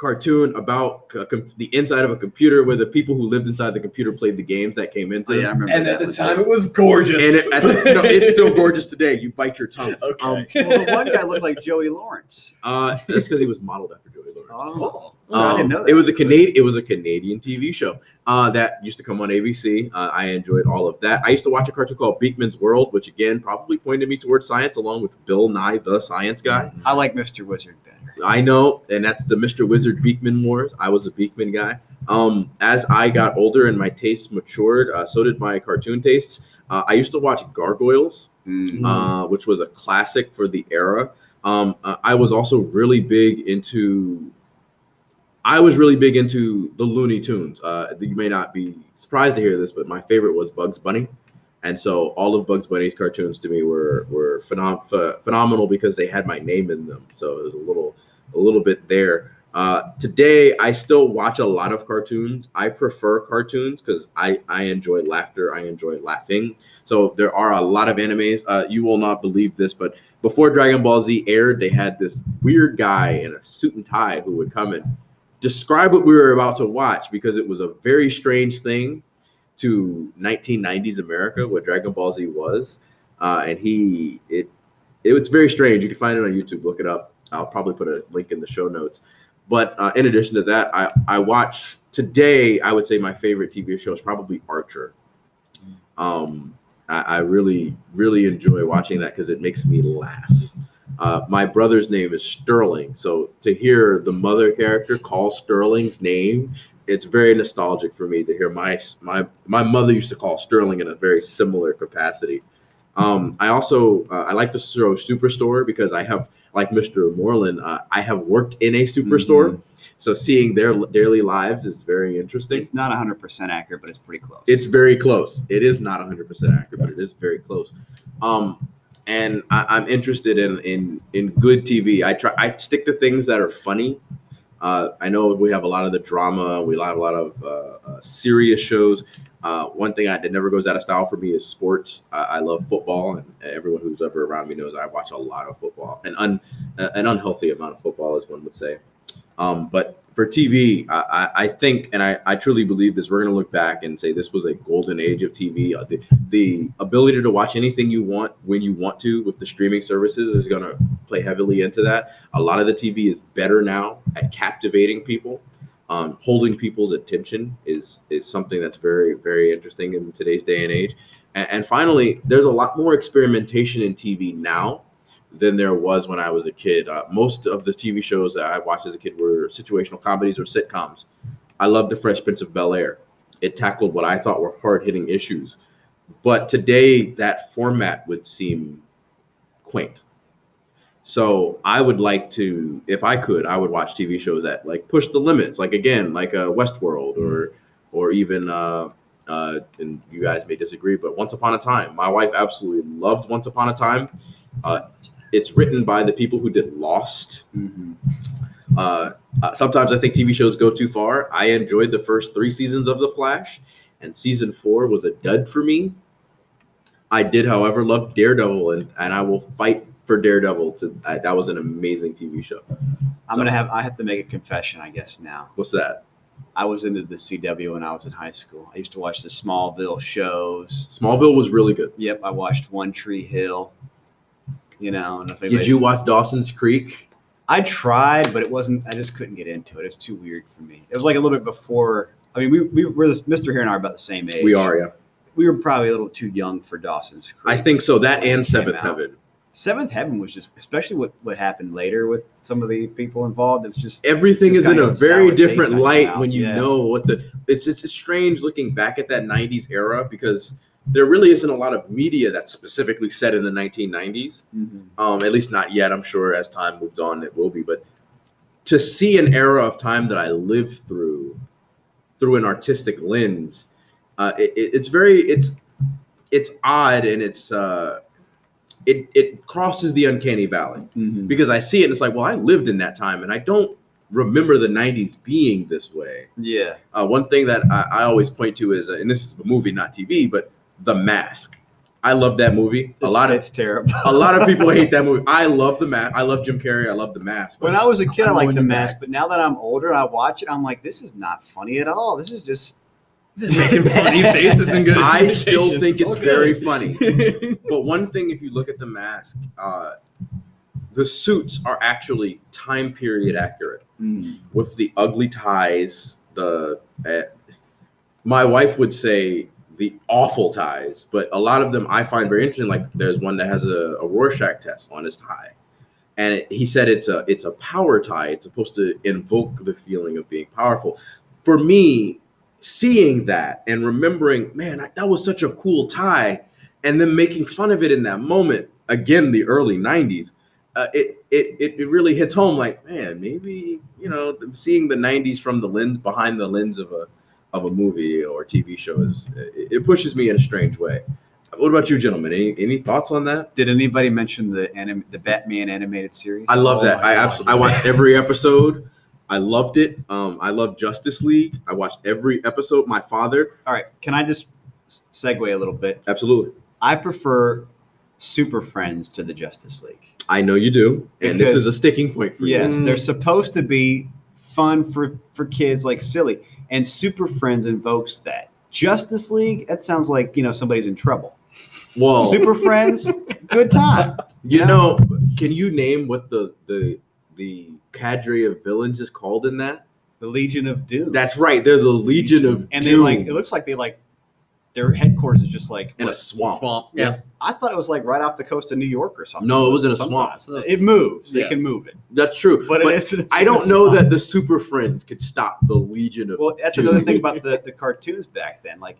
cartoon about c- com- the inside of a computer, where the people who lived inside the computer played the games that came into. Oh, it. yeah, I remember. And that at the time, too. it was gorgeous. And it, at the, no, it's still gorgeous today. You bite your tongue. (laughs) Okay. Um, well, the one guy looked like Joey Lawrence. Uh, that's because he was modeled after Joey Lawrence. Oh, oh, I Um, didn't know that. It was a Canadian. It was a Canadian TV show uh, that used to come on ABC. Uh, I enjoyed all of that. I used to watch a cartoon called Beakman's World, which again probably pointed me towards science, along with Bill Nye the Science Guy. I like Mr. Wizard better. I know, and that's the Mr. Wizard Beakman Wars. I was a Beakman guy. Um, as I got older and my tastes matured, uh, so did my cartoon tastes. Uh, I used to watch Gargoyles Mm. uh, which was a classic for the era. Um, uh, I was also really big into. I was really big into the Looney Tunes. Uh, you may not be surprised to hear this, but my favorite was Bugs Bunny, and so all of Bugs Bunny's cartoons to me were were phenom- ph- phenomenal because they had my name in them. So it was a little a little bit there. Uh, today, I still watch a lot of cartoons. I prefer cartoons because I, I enjoy laughter. I enjoy laughing. So there are a lot of animes. Uh, you will not believe this, but before Dragon Ball Z aired, they had this weird guy in a suit and tie who would come and describe what we were about to watch because it was a very strange thing to 1990s America, what Dragon Ball Z was. Uh, and he, it, it was very strange. You can find it on YouTube. Look it up. I'll probably put a link in the show notes. But uh, in addition to that, I, I watch today. I would say my favorite TV show is probably Archer. Um, I, I really, really enjoy watching that because it makes me laugh. Uh, my brother's name is Sterling, so to hear the mother character call Sterling's name, it's very nostalgic for me to hear my my my mother used to call Sterling in a very similar capacity. Um, I also uh, I like to show Superstore because I have like Mr. Moreland, uh, I have worked in a superstore, so seeing their daily lives is very interesting. It's not 100% accurate, but it's pretty close. It's very close. It is not 100% accurate, but it is very close. Um, and I, I'm interested in in in good TV. I try. I stick to things that are funny. Uh, I know we have a lot of the drama. We have a lot of uh, uh, serious shows. Uh, one thing I, that never goes out of style for me is sports. I, I love football, and everyone who's ever around me knows I watch a lot of football, an un, an unhealthy amount of football, as one would say. Um, but for TV, I, I think, and I, I truly believe this, we're going to look back and say this was a golden age of TV. Uh, the, the ability to watch anything you want when you want to with the streaming services is going to play heavily into that. A lot of the TV is better now at captivating people. Um, holding people's attention is is something that's very very interesting in today's day and age. And, and finally, there's a lot more experimentation in TV now than there was when I was a kid. Uh, most of the TV shows that I watched as a kid were situational comedies or sitcoms. I loved The Fresh Prince of Bel Air. It tackled what I thought were hard hitting issues. But today, that format would seem quaint. So I would like to, if I could, I would watch TV shows that like push the limits, like again, like uh, Westworld or or even uh, uh, and you guys may disagree, but Once Upon a Time. My wife absolutely loved Once Upon a Time. Uh, it's written by the people who did Lost. Mhm. Uh, uh, sometimes I think TV shows go too far. I enjoyed the first three seasons of The Flash, and season four was a dud for me. I did, however, love Daredevil, and, and I will fight for Daredevil. To that was an amazing TV show. I'm gonna have I have to make a confession, I guess now. What's that? I was into the CW when I was in high school. I used to watch the Smallville shows. Smallville was really good. Yep, I watched One Tree Hill. You know, Did you watch Dawson's Creek? I tried, but it wasn't. I just couldn't get into it. It's too weird for me. It was like a little bit before. I mean, we we were this, Mr. here and I are about the same age. We are, yeah. We were probably a little too young for Dawson's Creek. I think so. That and Seventh out. Heaven. Seventh Heaven was just, especially what what happened later with some of the people involved. It's just Everything Just is in a very different light when you yeah. know what the. It's it's strange looking back at that '90s era because there really isn't a lot of media that's specifically set in the 1990s. Mhm. um, at least not yet. I'm sure as time moves on, it will be. But to see an era of time that I lived through through an artistic lens, uh, it, it- it's very it's it's odd and it's uh, it it crosses the uncanny valley Mhm. because I see it and it's like, well, I lived in that time and I don't remember the 90s being this way. Yeah. Uh, one thing that I, I always point to is, uh, and this is a movie, not TV, but The Mask. I love that movie. A lot of it's terrible. a lot of people hate that (laughs) movie. I love the mask. I love Jim Carrey. I love the mask. When I was a kid, I I'm liked the mask, back. but now that I'm older, I watch it. I'm like, this is not funny at all. This is just Just (laughs) making funny faces and good. (laughs) I still think it's all very funny. but one thing, if you look at the mask, uh, the suits are actually time period accurate with the ugly ties. The uh, my wife would say the awful ties, but a lot of them I find very interesting. Like there's one that has a, a Rorschach test on his tie, and it, he said it's a it's a power tie. It's supposed to invoke the feeling of being powerful. For me, seeing that and remembering, man, I, that was such a cool tie, and then making fun of it in that moment. Again, the early '90s. Uh, it, it it it really hits home. Like, man, maybe you know, seeing the '90s from the lens behind the lens of a of a movie or TV show is it, it pushes me in a strange way. What about you, gentlemen? Any any thoughts on that? Did anybody mention the anim- the Batman animated series? I love Oh that. I absolutely I watched every episode. I loved it. Um, I love Justice League. I watched every episode. My father, All right, can I just segue a little bit? absolutely. I prefer Super Friends to the Justice League. I know you do, and this is a sticking point for Yes, you. they're supposed to be fun for for kids, like silly, and Super Friends invokes that. Justice League, that sounds like you know somebody's in trouble. Well, Super Friends, good time. you Yeah. know, can you name what the the the cadre of villains is called in that? The Legion of Doom. That's right. They're the Legion of Doom. and they like it looks like they like their headquarters is just like in a swamp. Swamp. Yeah. I thought it was like right off the coast of New York or something. No, it was in a Sometimes. swamp. It moves. They can move it, That's true. but, But, it is. I don't know swamp. that the Super Friends could stop the Legion of Well, that's Doom. another thing about (laughs) the the cartoons back then. Like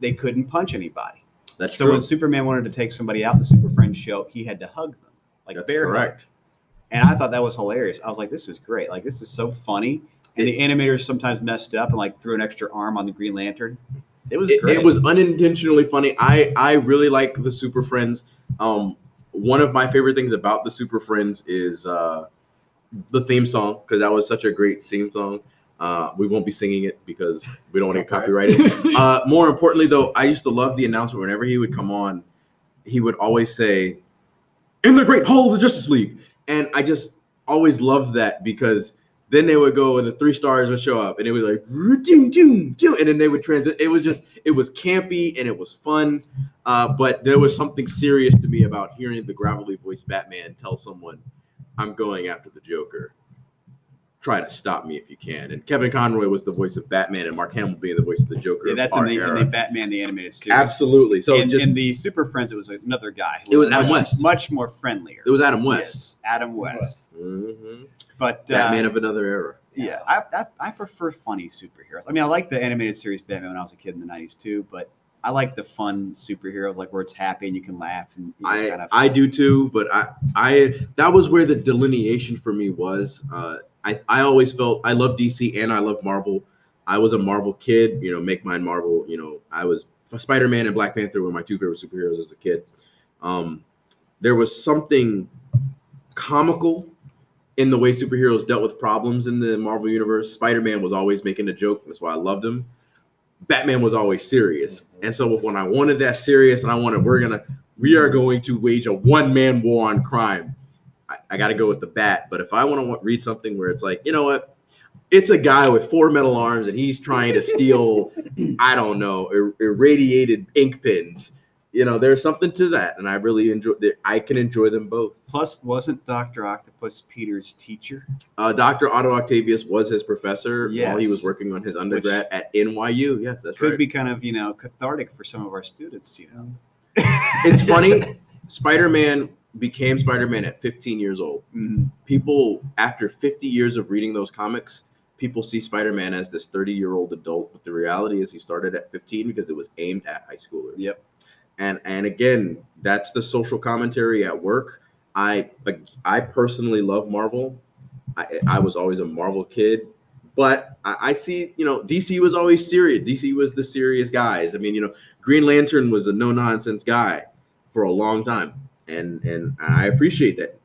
they couldn't punch anybody. That's true. so true. when Superman wanted to take somebody out in the Super Friends show, he had to hug them, like That's bear hug. correct. And I thought that was hilarious. I was like, this is great. Like this is so funny. And the animators sometimes messed up and like threw an extra arm on the Green Lantern. It was It, great. it was unintentionally funny. I I really like the Super Friends. Um, one of my favorite things about the Super Friends is uh, the theme song because that was such a great theme song. Uh, we won't be singing it because we don't want to get (laughs) copyrighted. uh, more importantly, though, I used to love the announcement whenever he would come on. He would always say, "In the Great Hall of the Justice League," and I just always loved that because then they would go and the three stars would show up, and it was like, "Doom, doom, doom," and then they would transit. It was just, it was campy and it was fun, uh, but there was something serious to me about hearing the gravelly voiced Batman tell someone, "I'm going after the Joker." Try to stop me if you can. And Kevin Conroy was the voice of Batman, and Mark Hamill being the voice of the Joker. Yeah, that's in the, in the Batman the animated series. Absolutely. So in, just in the Super Friends, it was another guy. who It was much, Adam West. much more friendlier. it was Adam West, Yes, Adam West. Mhm. But uh, Batman of another era. yeah, I, I I prefer funny superheroes. I mean, I like the animated series Batman when I was a kid in the '90s too, but I like the fun superheroes, like where it's happy and you can laugh and you I kind of. I do too, but I I that was where the delineation for me was. Uh, I I always felt I love DC and I love Marvel. I was a Marvel kid, you know, make mine Marvel. You know, I was Spider Man and Black Panther were my two favorite superheroes as a kid. Um, there was something comical in the way superheroes dealt with problems in the Marvel universe. Spider Man was always making a joke. That's why I loved him. Batman was always serious. And so when I wanted that serious and I wanted, we're to, we are going to wage a one man war on crime. I, I got to go with the bat. But if I want to read something where it's like, you know what? It's a guy with four metal arms and he's trying to steal, (laughs) I don't know, ir- irradiated ink pens. You know, there's something to that. And I really enjoy I can enjoy them both. Plus, wasn't Doctor Octopus Peter's teacher? Uh, Dr. Otto Octavius was his professor while he was working on his undergrad at NYU. Yes, that's right. Could right. be kind of you know cathartic for some of our students. You know, it's funny. (laughs) Spider Man became Spider Man at 15 years old. Mhm. People, after 50 years of reading those comics, people see Spider Man as this 30 year old adult. But the reality is, he started at 15 because it was aimed at high schoolers. Yep. And and again, that's the social commentary at work. I I personally love Marvel. I, I was always a Marvel kid, but I, I see you know DC was always serious. DC was the serious guys. I mean, you know, Green Lantern was a no nonsense guy for a long time, and and I appreciate that.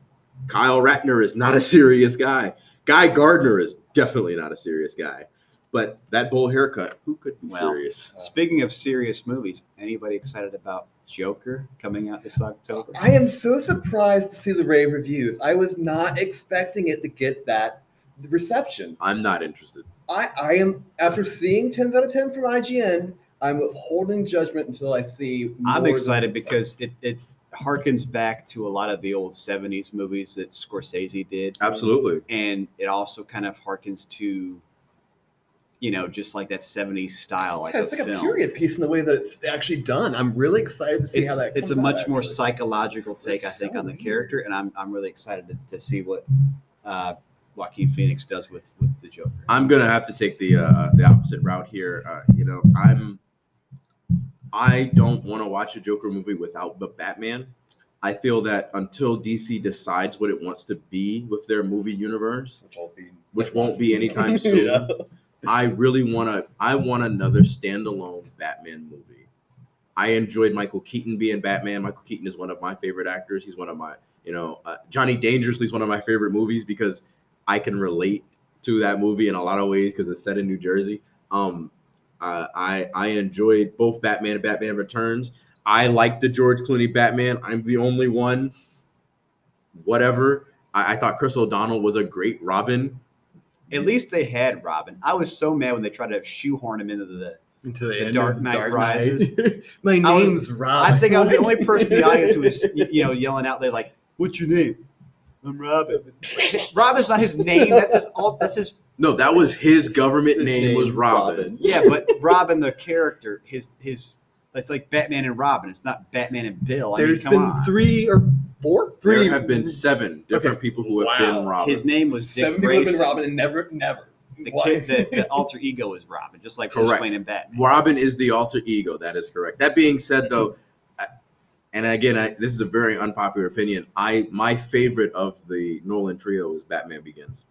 Kyle Rayner is not a serious guy. Guy Gardner is definitely not a serious guy. But that bowl haircut, who could be Well, serious? Uh, speaking of serious movies, anybody excited about Joker coming out this October? I am so surprised to see the rave reviews. I was not expecting it to get that reception. I'm not interested. I, I am after seeing 10 out of 10 from IGN, I'm withholding judgment until I see I'm excited because it, it harkens back to a lot of the old 70s movies that Scorsese did. Absolutely. And it also kind of harkens to, you know, just like that 70s style. Like yeah, it's of like a film. period piece in the way that it's actually done. I'm really excited to see It's, how that it's a much out, more actually. psychological It's- take, I think, so on the weird. character. And I'm, I'm really excited to, to see what uh, Joaquin Phoenix does with, with the Joker. I'm gonna have to take the uh, the opposite route here. Uh, you know, I'm I don't want to watch a Joker movie without the Batman. I feel that until DC decides what it wants to be with their movie universe, Which will be which won't be anytime (laughs) soon, Yeah. I really want to. I want another standalone Batman movie. I enjoyed Michael Keaton being Batman. Michael Keaton is one of my favorite actors. He's one of my, you know, uh, Johnny Dangerously is one of my favorite movies because I can relate to that movie in a lot of ways because it's set in New Jersey. Um, uh, I I enjoyed both Batman and Batman Returns. I like the George Clooney Batman. I'm the only one. Whatever. I, I thought Chris O'Donnell was a great Robin. At least they had Robin. I was so mad when they tried to shoehorn him into the. Into The end Dark of Knight Rises. (laughs) My I was- name's Rob. I think I was the only person in the audience who was, (laughs) you know, yelling out there like, "What's your name?" I'm Robin. (laughs) Robin's not his name. That's his. All, that's his. No, that was his government His name was Robin. Robin. Yeah, but (laughs) Robin the character, his his. It's like Batman and Robin. It's not Batman and Bill. I mean, There's come been on. three or four, three. There have been seven different people who have Wow. been Robin. His name was Dick seven people have been Robin and never, never. The, kid, the, the (laughs) alter ego is Robin, just like Bruce Correct. Wayne and Batman. Robin is the alter ego. That is correct. That being said, though, and again, I, this is a very unpopular opinion. I my favorite of the Nolan trio is Batman Begins.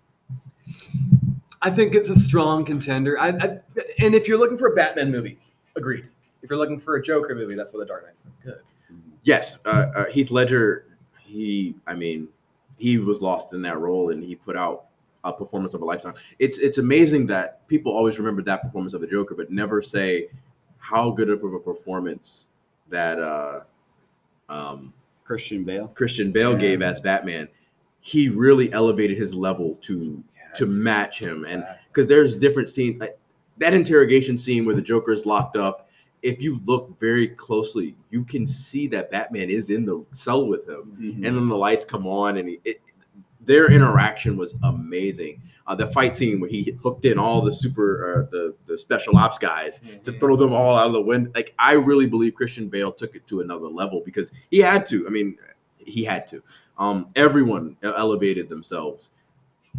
I think it's a strong contender. I, I, and if you're looking for a Batman movie, agreed. If you're looking for a Joker movie, that's what The Dark Knight's so good. Yes, uh, uh, Heath Ledger. He, I mean, he was lost in that role, and he put out a performance of a lifetime. It's it's amazing that people always remember that performance of the Joker, but never say how good of a performance that uh, um, Christian Bale. Christian Bale Yeah. gave as Batman. He really elevated his level to to match him, and because there's different scenes like that interrogation scene where the Joker is locked up. If you look very closely, you can see that Batman is in the cell with him, Mhm. and then the lights come on, and he, it, their interaction was amazing. Uh, the fight scene where he hooked in all the super, uh, the the special ops guys to throw them all out of the window. Like I really believe Christian Bale took it to another level because he had to. I mean, he had to. Um, everyone elevated themselves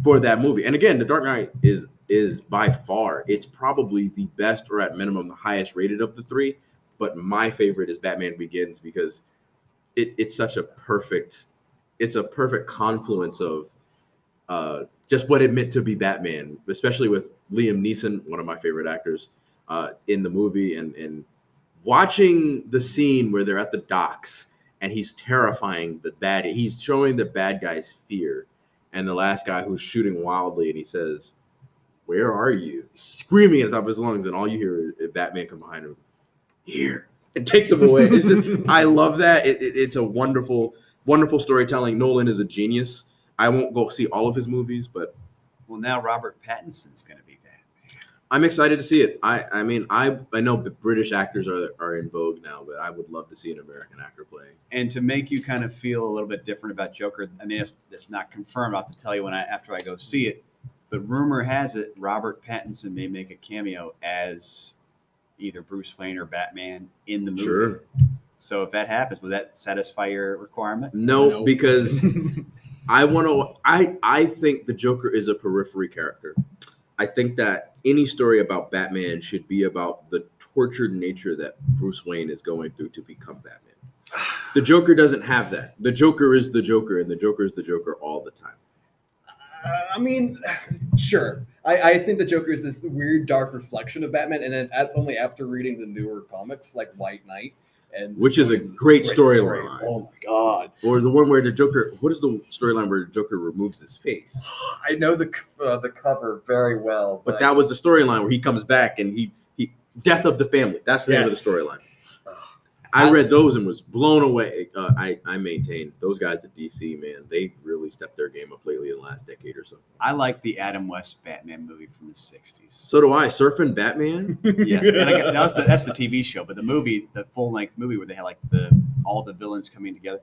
for that movie. And again, The Dark Knight is is by far it's probably the best or at minimum the highest rated of the three. but my favorite is Batman Begins because it, it's such a perfect, it's a perfect confluence of uh, just what it meant to be Batman, especially with Liam Neeson, one of my favorite actors, uh, in the movie, and and watching the scene where they're at the docks and he's terrifying the bad. He's showing the bad guys fear, and the last guy who's shooting wildly, and he says, "Where are you?" Screaming at the top of his lungs, and all you hear is Batman come behind him, here, it takes him away. Just, I love that. It, it, it's a wonderful, wonderful storytelling. Nolan is a genius. I won't go see all of his movies, but Well, now Robert Pattinson's going to be. I'm excited to see it. I, I mean, I, I know British actors are are in vogue now, but I would love to see an American actor playing. And to make you kind of feel a little bit different about Joker, I mean, it's, it's not confirmed. I'll have to tell you when I after I go see it. But rumor has it Robert Pattinson may make a cameo as either Bruce Wayne or Batman in the movie. Sure. So if that happens, would that satisfy your requirement? No, Nope. because (laughs) I want to. I I think the Joker is a periphery character. I think that any story about Batman should be about the tortured nature that Bruce Wayne is going through to become Batman. The Joker doesn't have that. The Joker is the Joker, and the Joker is the Joker all the time. Uh, I mean, (sighs) sure. I, I think the Joker is this weird, dark reflection of Batman, and that's only after reading the newer comics like White Knight, and Which is a great story. storyline. Oh my god! Or the one where the Joker. What is the storyline where the Joker removes his face? I know the uh, the cover very well, But that was the storyline where he comes back and he he death of the family. That's the end of the storyline. I read those and was blown away. Uh, I I maintain those guys at DC man, they really stepped their game up lately in the last decade or so. I like the Adam West Batman movie from the '60s. So do I. Surfing Batman. (laughs) yes, and I, that's the that's the TV show, but the movie, the full length movie where they had like the all the villains coming together.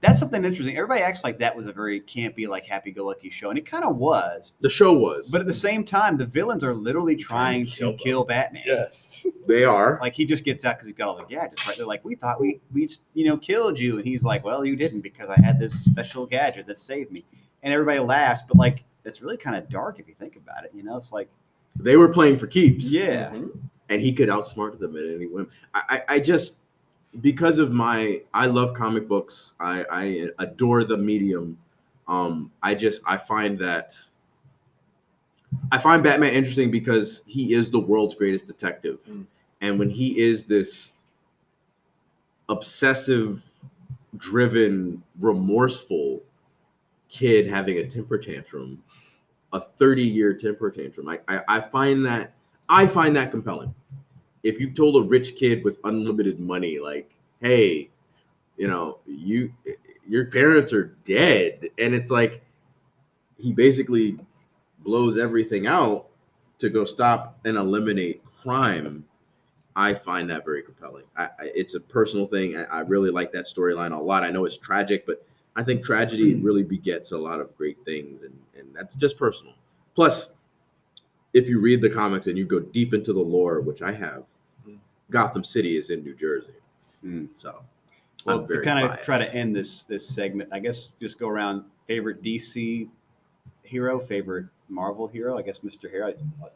That's something interesting. Everybody acts like that was a very campy, like happy-go-lucky show, and it kind of was. The show was, But at the same time, the villains are literally trying to kill Batman. yes. (laughs) they are. Like he just gets out because he's got all the gadgets, right? They're like, we thought we we you know killed you, and he's like, well, you didn't because I had this special gadget that saved me, and everybody laughs. But like, that's really kind of dark if you think about it. You know, it's like, They were playing for keeps. yeah, mm-hmm. and he could outsmart them at any whim. I, I, I just because of my I love comic books. I, I adore the medium. Um, I just I find that I find Batman interesting because he is the world's greatest detective, Mm. and when he is this obsessive, driven, remorseful kid having a temper tantrum, a thirty-year temper tantrum, I, I, I find that I find that compelling. If you told a rich kid with unlimited money, like, hey, you know, you your parents are dead, and it's like he basically blows everything out to go stop and eliminate crime. I find that very compelling. I, I, it's a personal thing. I, I really like that storyline a lot. I know it's tragic, but I think tragedy hmm. really begets a lot of great things, and, and that's just personal. Plus, if you read the comics and you go deep into the lore, which I have. Gotham City is in New Jersey. Mm. So, Well, to kind of biased. try to end this this segment, I guess just go around favorite DC hero, favorite Marvel hero. I guess Mr. Hero,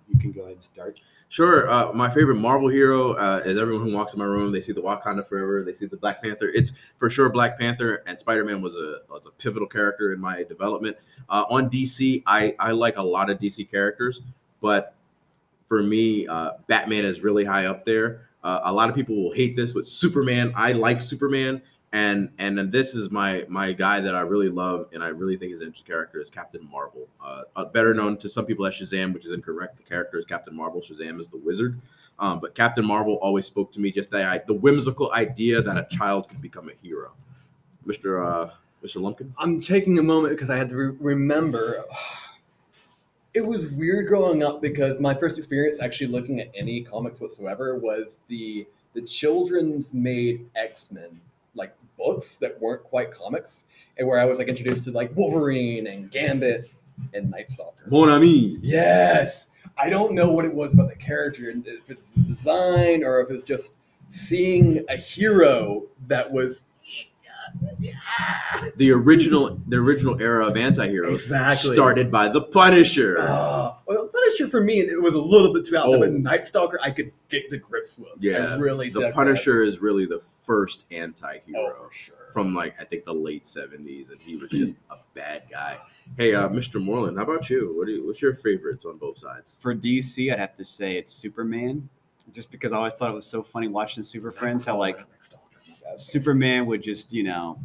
you can go ahead and start. Sure. Uh, my favorite Marvel hero uh, is everyone who walks in my room. They see the Wakanda Forever. They see the Black Panther. It's for sure Black Panther and Spider Man was a was a pivotal character in my development. Uh, on DC, I I like a lot of DC characters, but for me, uh, Batman is really high up there. Uh, a lot of people will hate this, but Superman, I like Superman, and and then this is my my guy that I really love and I really think is an interesting character is Captain Marvel. Uh, uh, better known to some people as Shazam, which is incorrect. The character is Captain Marvel. Shazam is the wizard. Um, but Captain Marvel always spoke to me just that the whimsical idea that a child could become a hero. Mister uh, Mister Lumpkin. I'm taking a moment because I had to re- remember. It was weird growing up because my first experience actually looking at any comics whatsoever was the the children's made X Men like books that weren't quite comics, and where I was like introduced to like Wolverine and Gambit and Night Stalker. Mon ami. Yes, I don't know what it was about the character, and if it's design or if it's just seeing a hero that was The original the original era of anti-heroes Exactly. started by the Punisher. Uh, well, Punisher for me, it was a little bit too out there, Oh. but Night Stalker, I could get the grips with. Yeah, I really the Punisher is really the first that. anti-hero Oh, for sure. from like I think the late seventies, and he was just a bad guy. Hey, uh, Mr. Moreland, how about you? What do you, what's your favorites on both sides? For DC, I'd have to say it's Superman, just because I always thought it was so funny watching Super Friends how like Superman would just you know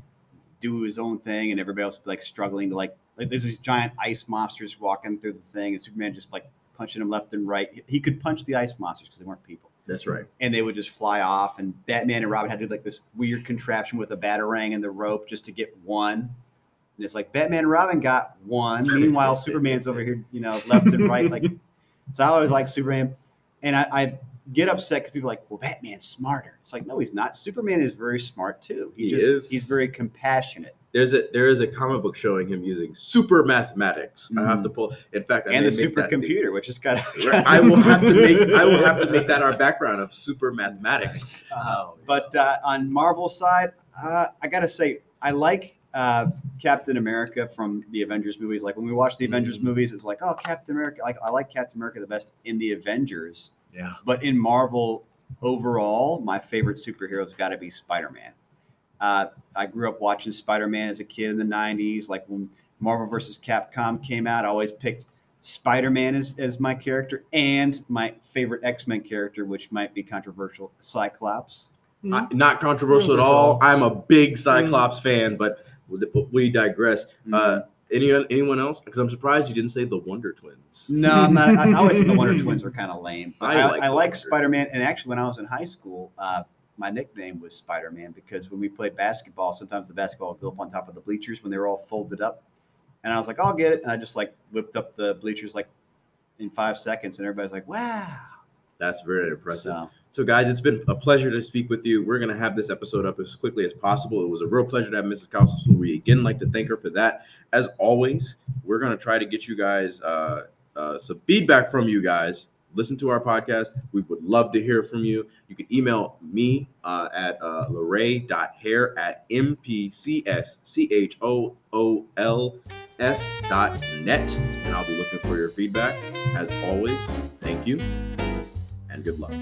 do his own thing, and everybody else would be like struggling to like like there's these giant ice monsters walking through the thing, and Superman just like punching them left and right. He could punch the ice monsters because they weren't people. That's right. and they would just fly off. And Batman and Robin had to do like this weird contraption with a batarang and the rope just to get one. And it's like Batman and Robin got one. Meanwhile, Superman's over here, you know, left and right. Like, (laughs) so I always like Superman, and I, I get upset because people are like, well, Batman's smarter. It's like, no, he's not. Superman is very smart too. He, He just is. he's very compassionate. There's a there is a comic book showing him using super mathematics. I have to pull. In fact, I and the make that the- supercomputer, which is kind of I will have to make I will have to make that our (laughs) background of super mathematics. Uh, but uh, on Marvel side, uh, I gotta say I like uh, Captain America from the Avengers movies. Like when we watched the Avengers Mm-hmm. movies, it was like, oh, Captain America. Like I like Captain America the best in the Avengers. Yeah. But in Marvel overall, my favorite superhero's got to be Spider Man. Uh, I grew up watching Spider Man as a kid in the '90s. Like when Marvel vs. Capcom came out, I always picked Spider Man as, as my character and my favorite X Men character, which might be controversial, Cyclops. I- not controversial at all. I'm a big Cyclops fan, but we digress. Uh, anyone anyone else? Because I'm surprised you didn't say the Wonder Twins. No, I'm not. I always think the Wonder (laughs) Twins were kind of lame. I I, like I, like Spider Man. And actually, when I was in high school, uh, my nickname was Spider Man because when we played basketball, sometimes the basketball would go up on top of the bleachers when they were all folded up. And I was like, I'll get it. And I just like whipped up the bleachers like in five seconds. And everybody's like, wow. That's very impressive. So, So, guys, it's been a pleasure to speak with you. We're going to have this episode up as quickly as possible. It was a real pleasure to have Mrs. So we again like to thank her for that. As always, we're going to try to get you guys uh, uh, some feedback from you guys. Listen to our podcast. We would love to hear from you. You can email me uh, at uh, lorray.hair at mpcschool.s dot and I'll be looking for your feedback. As always, thank you and good luck.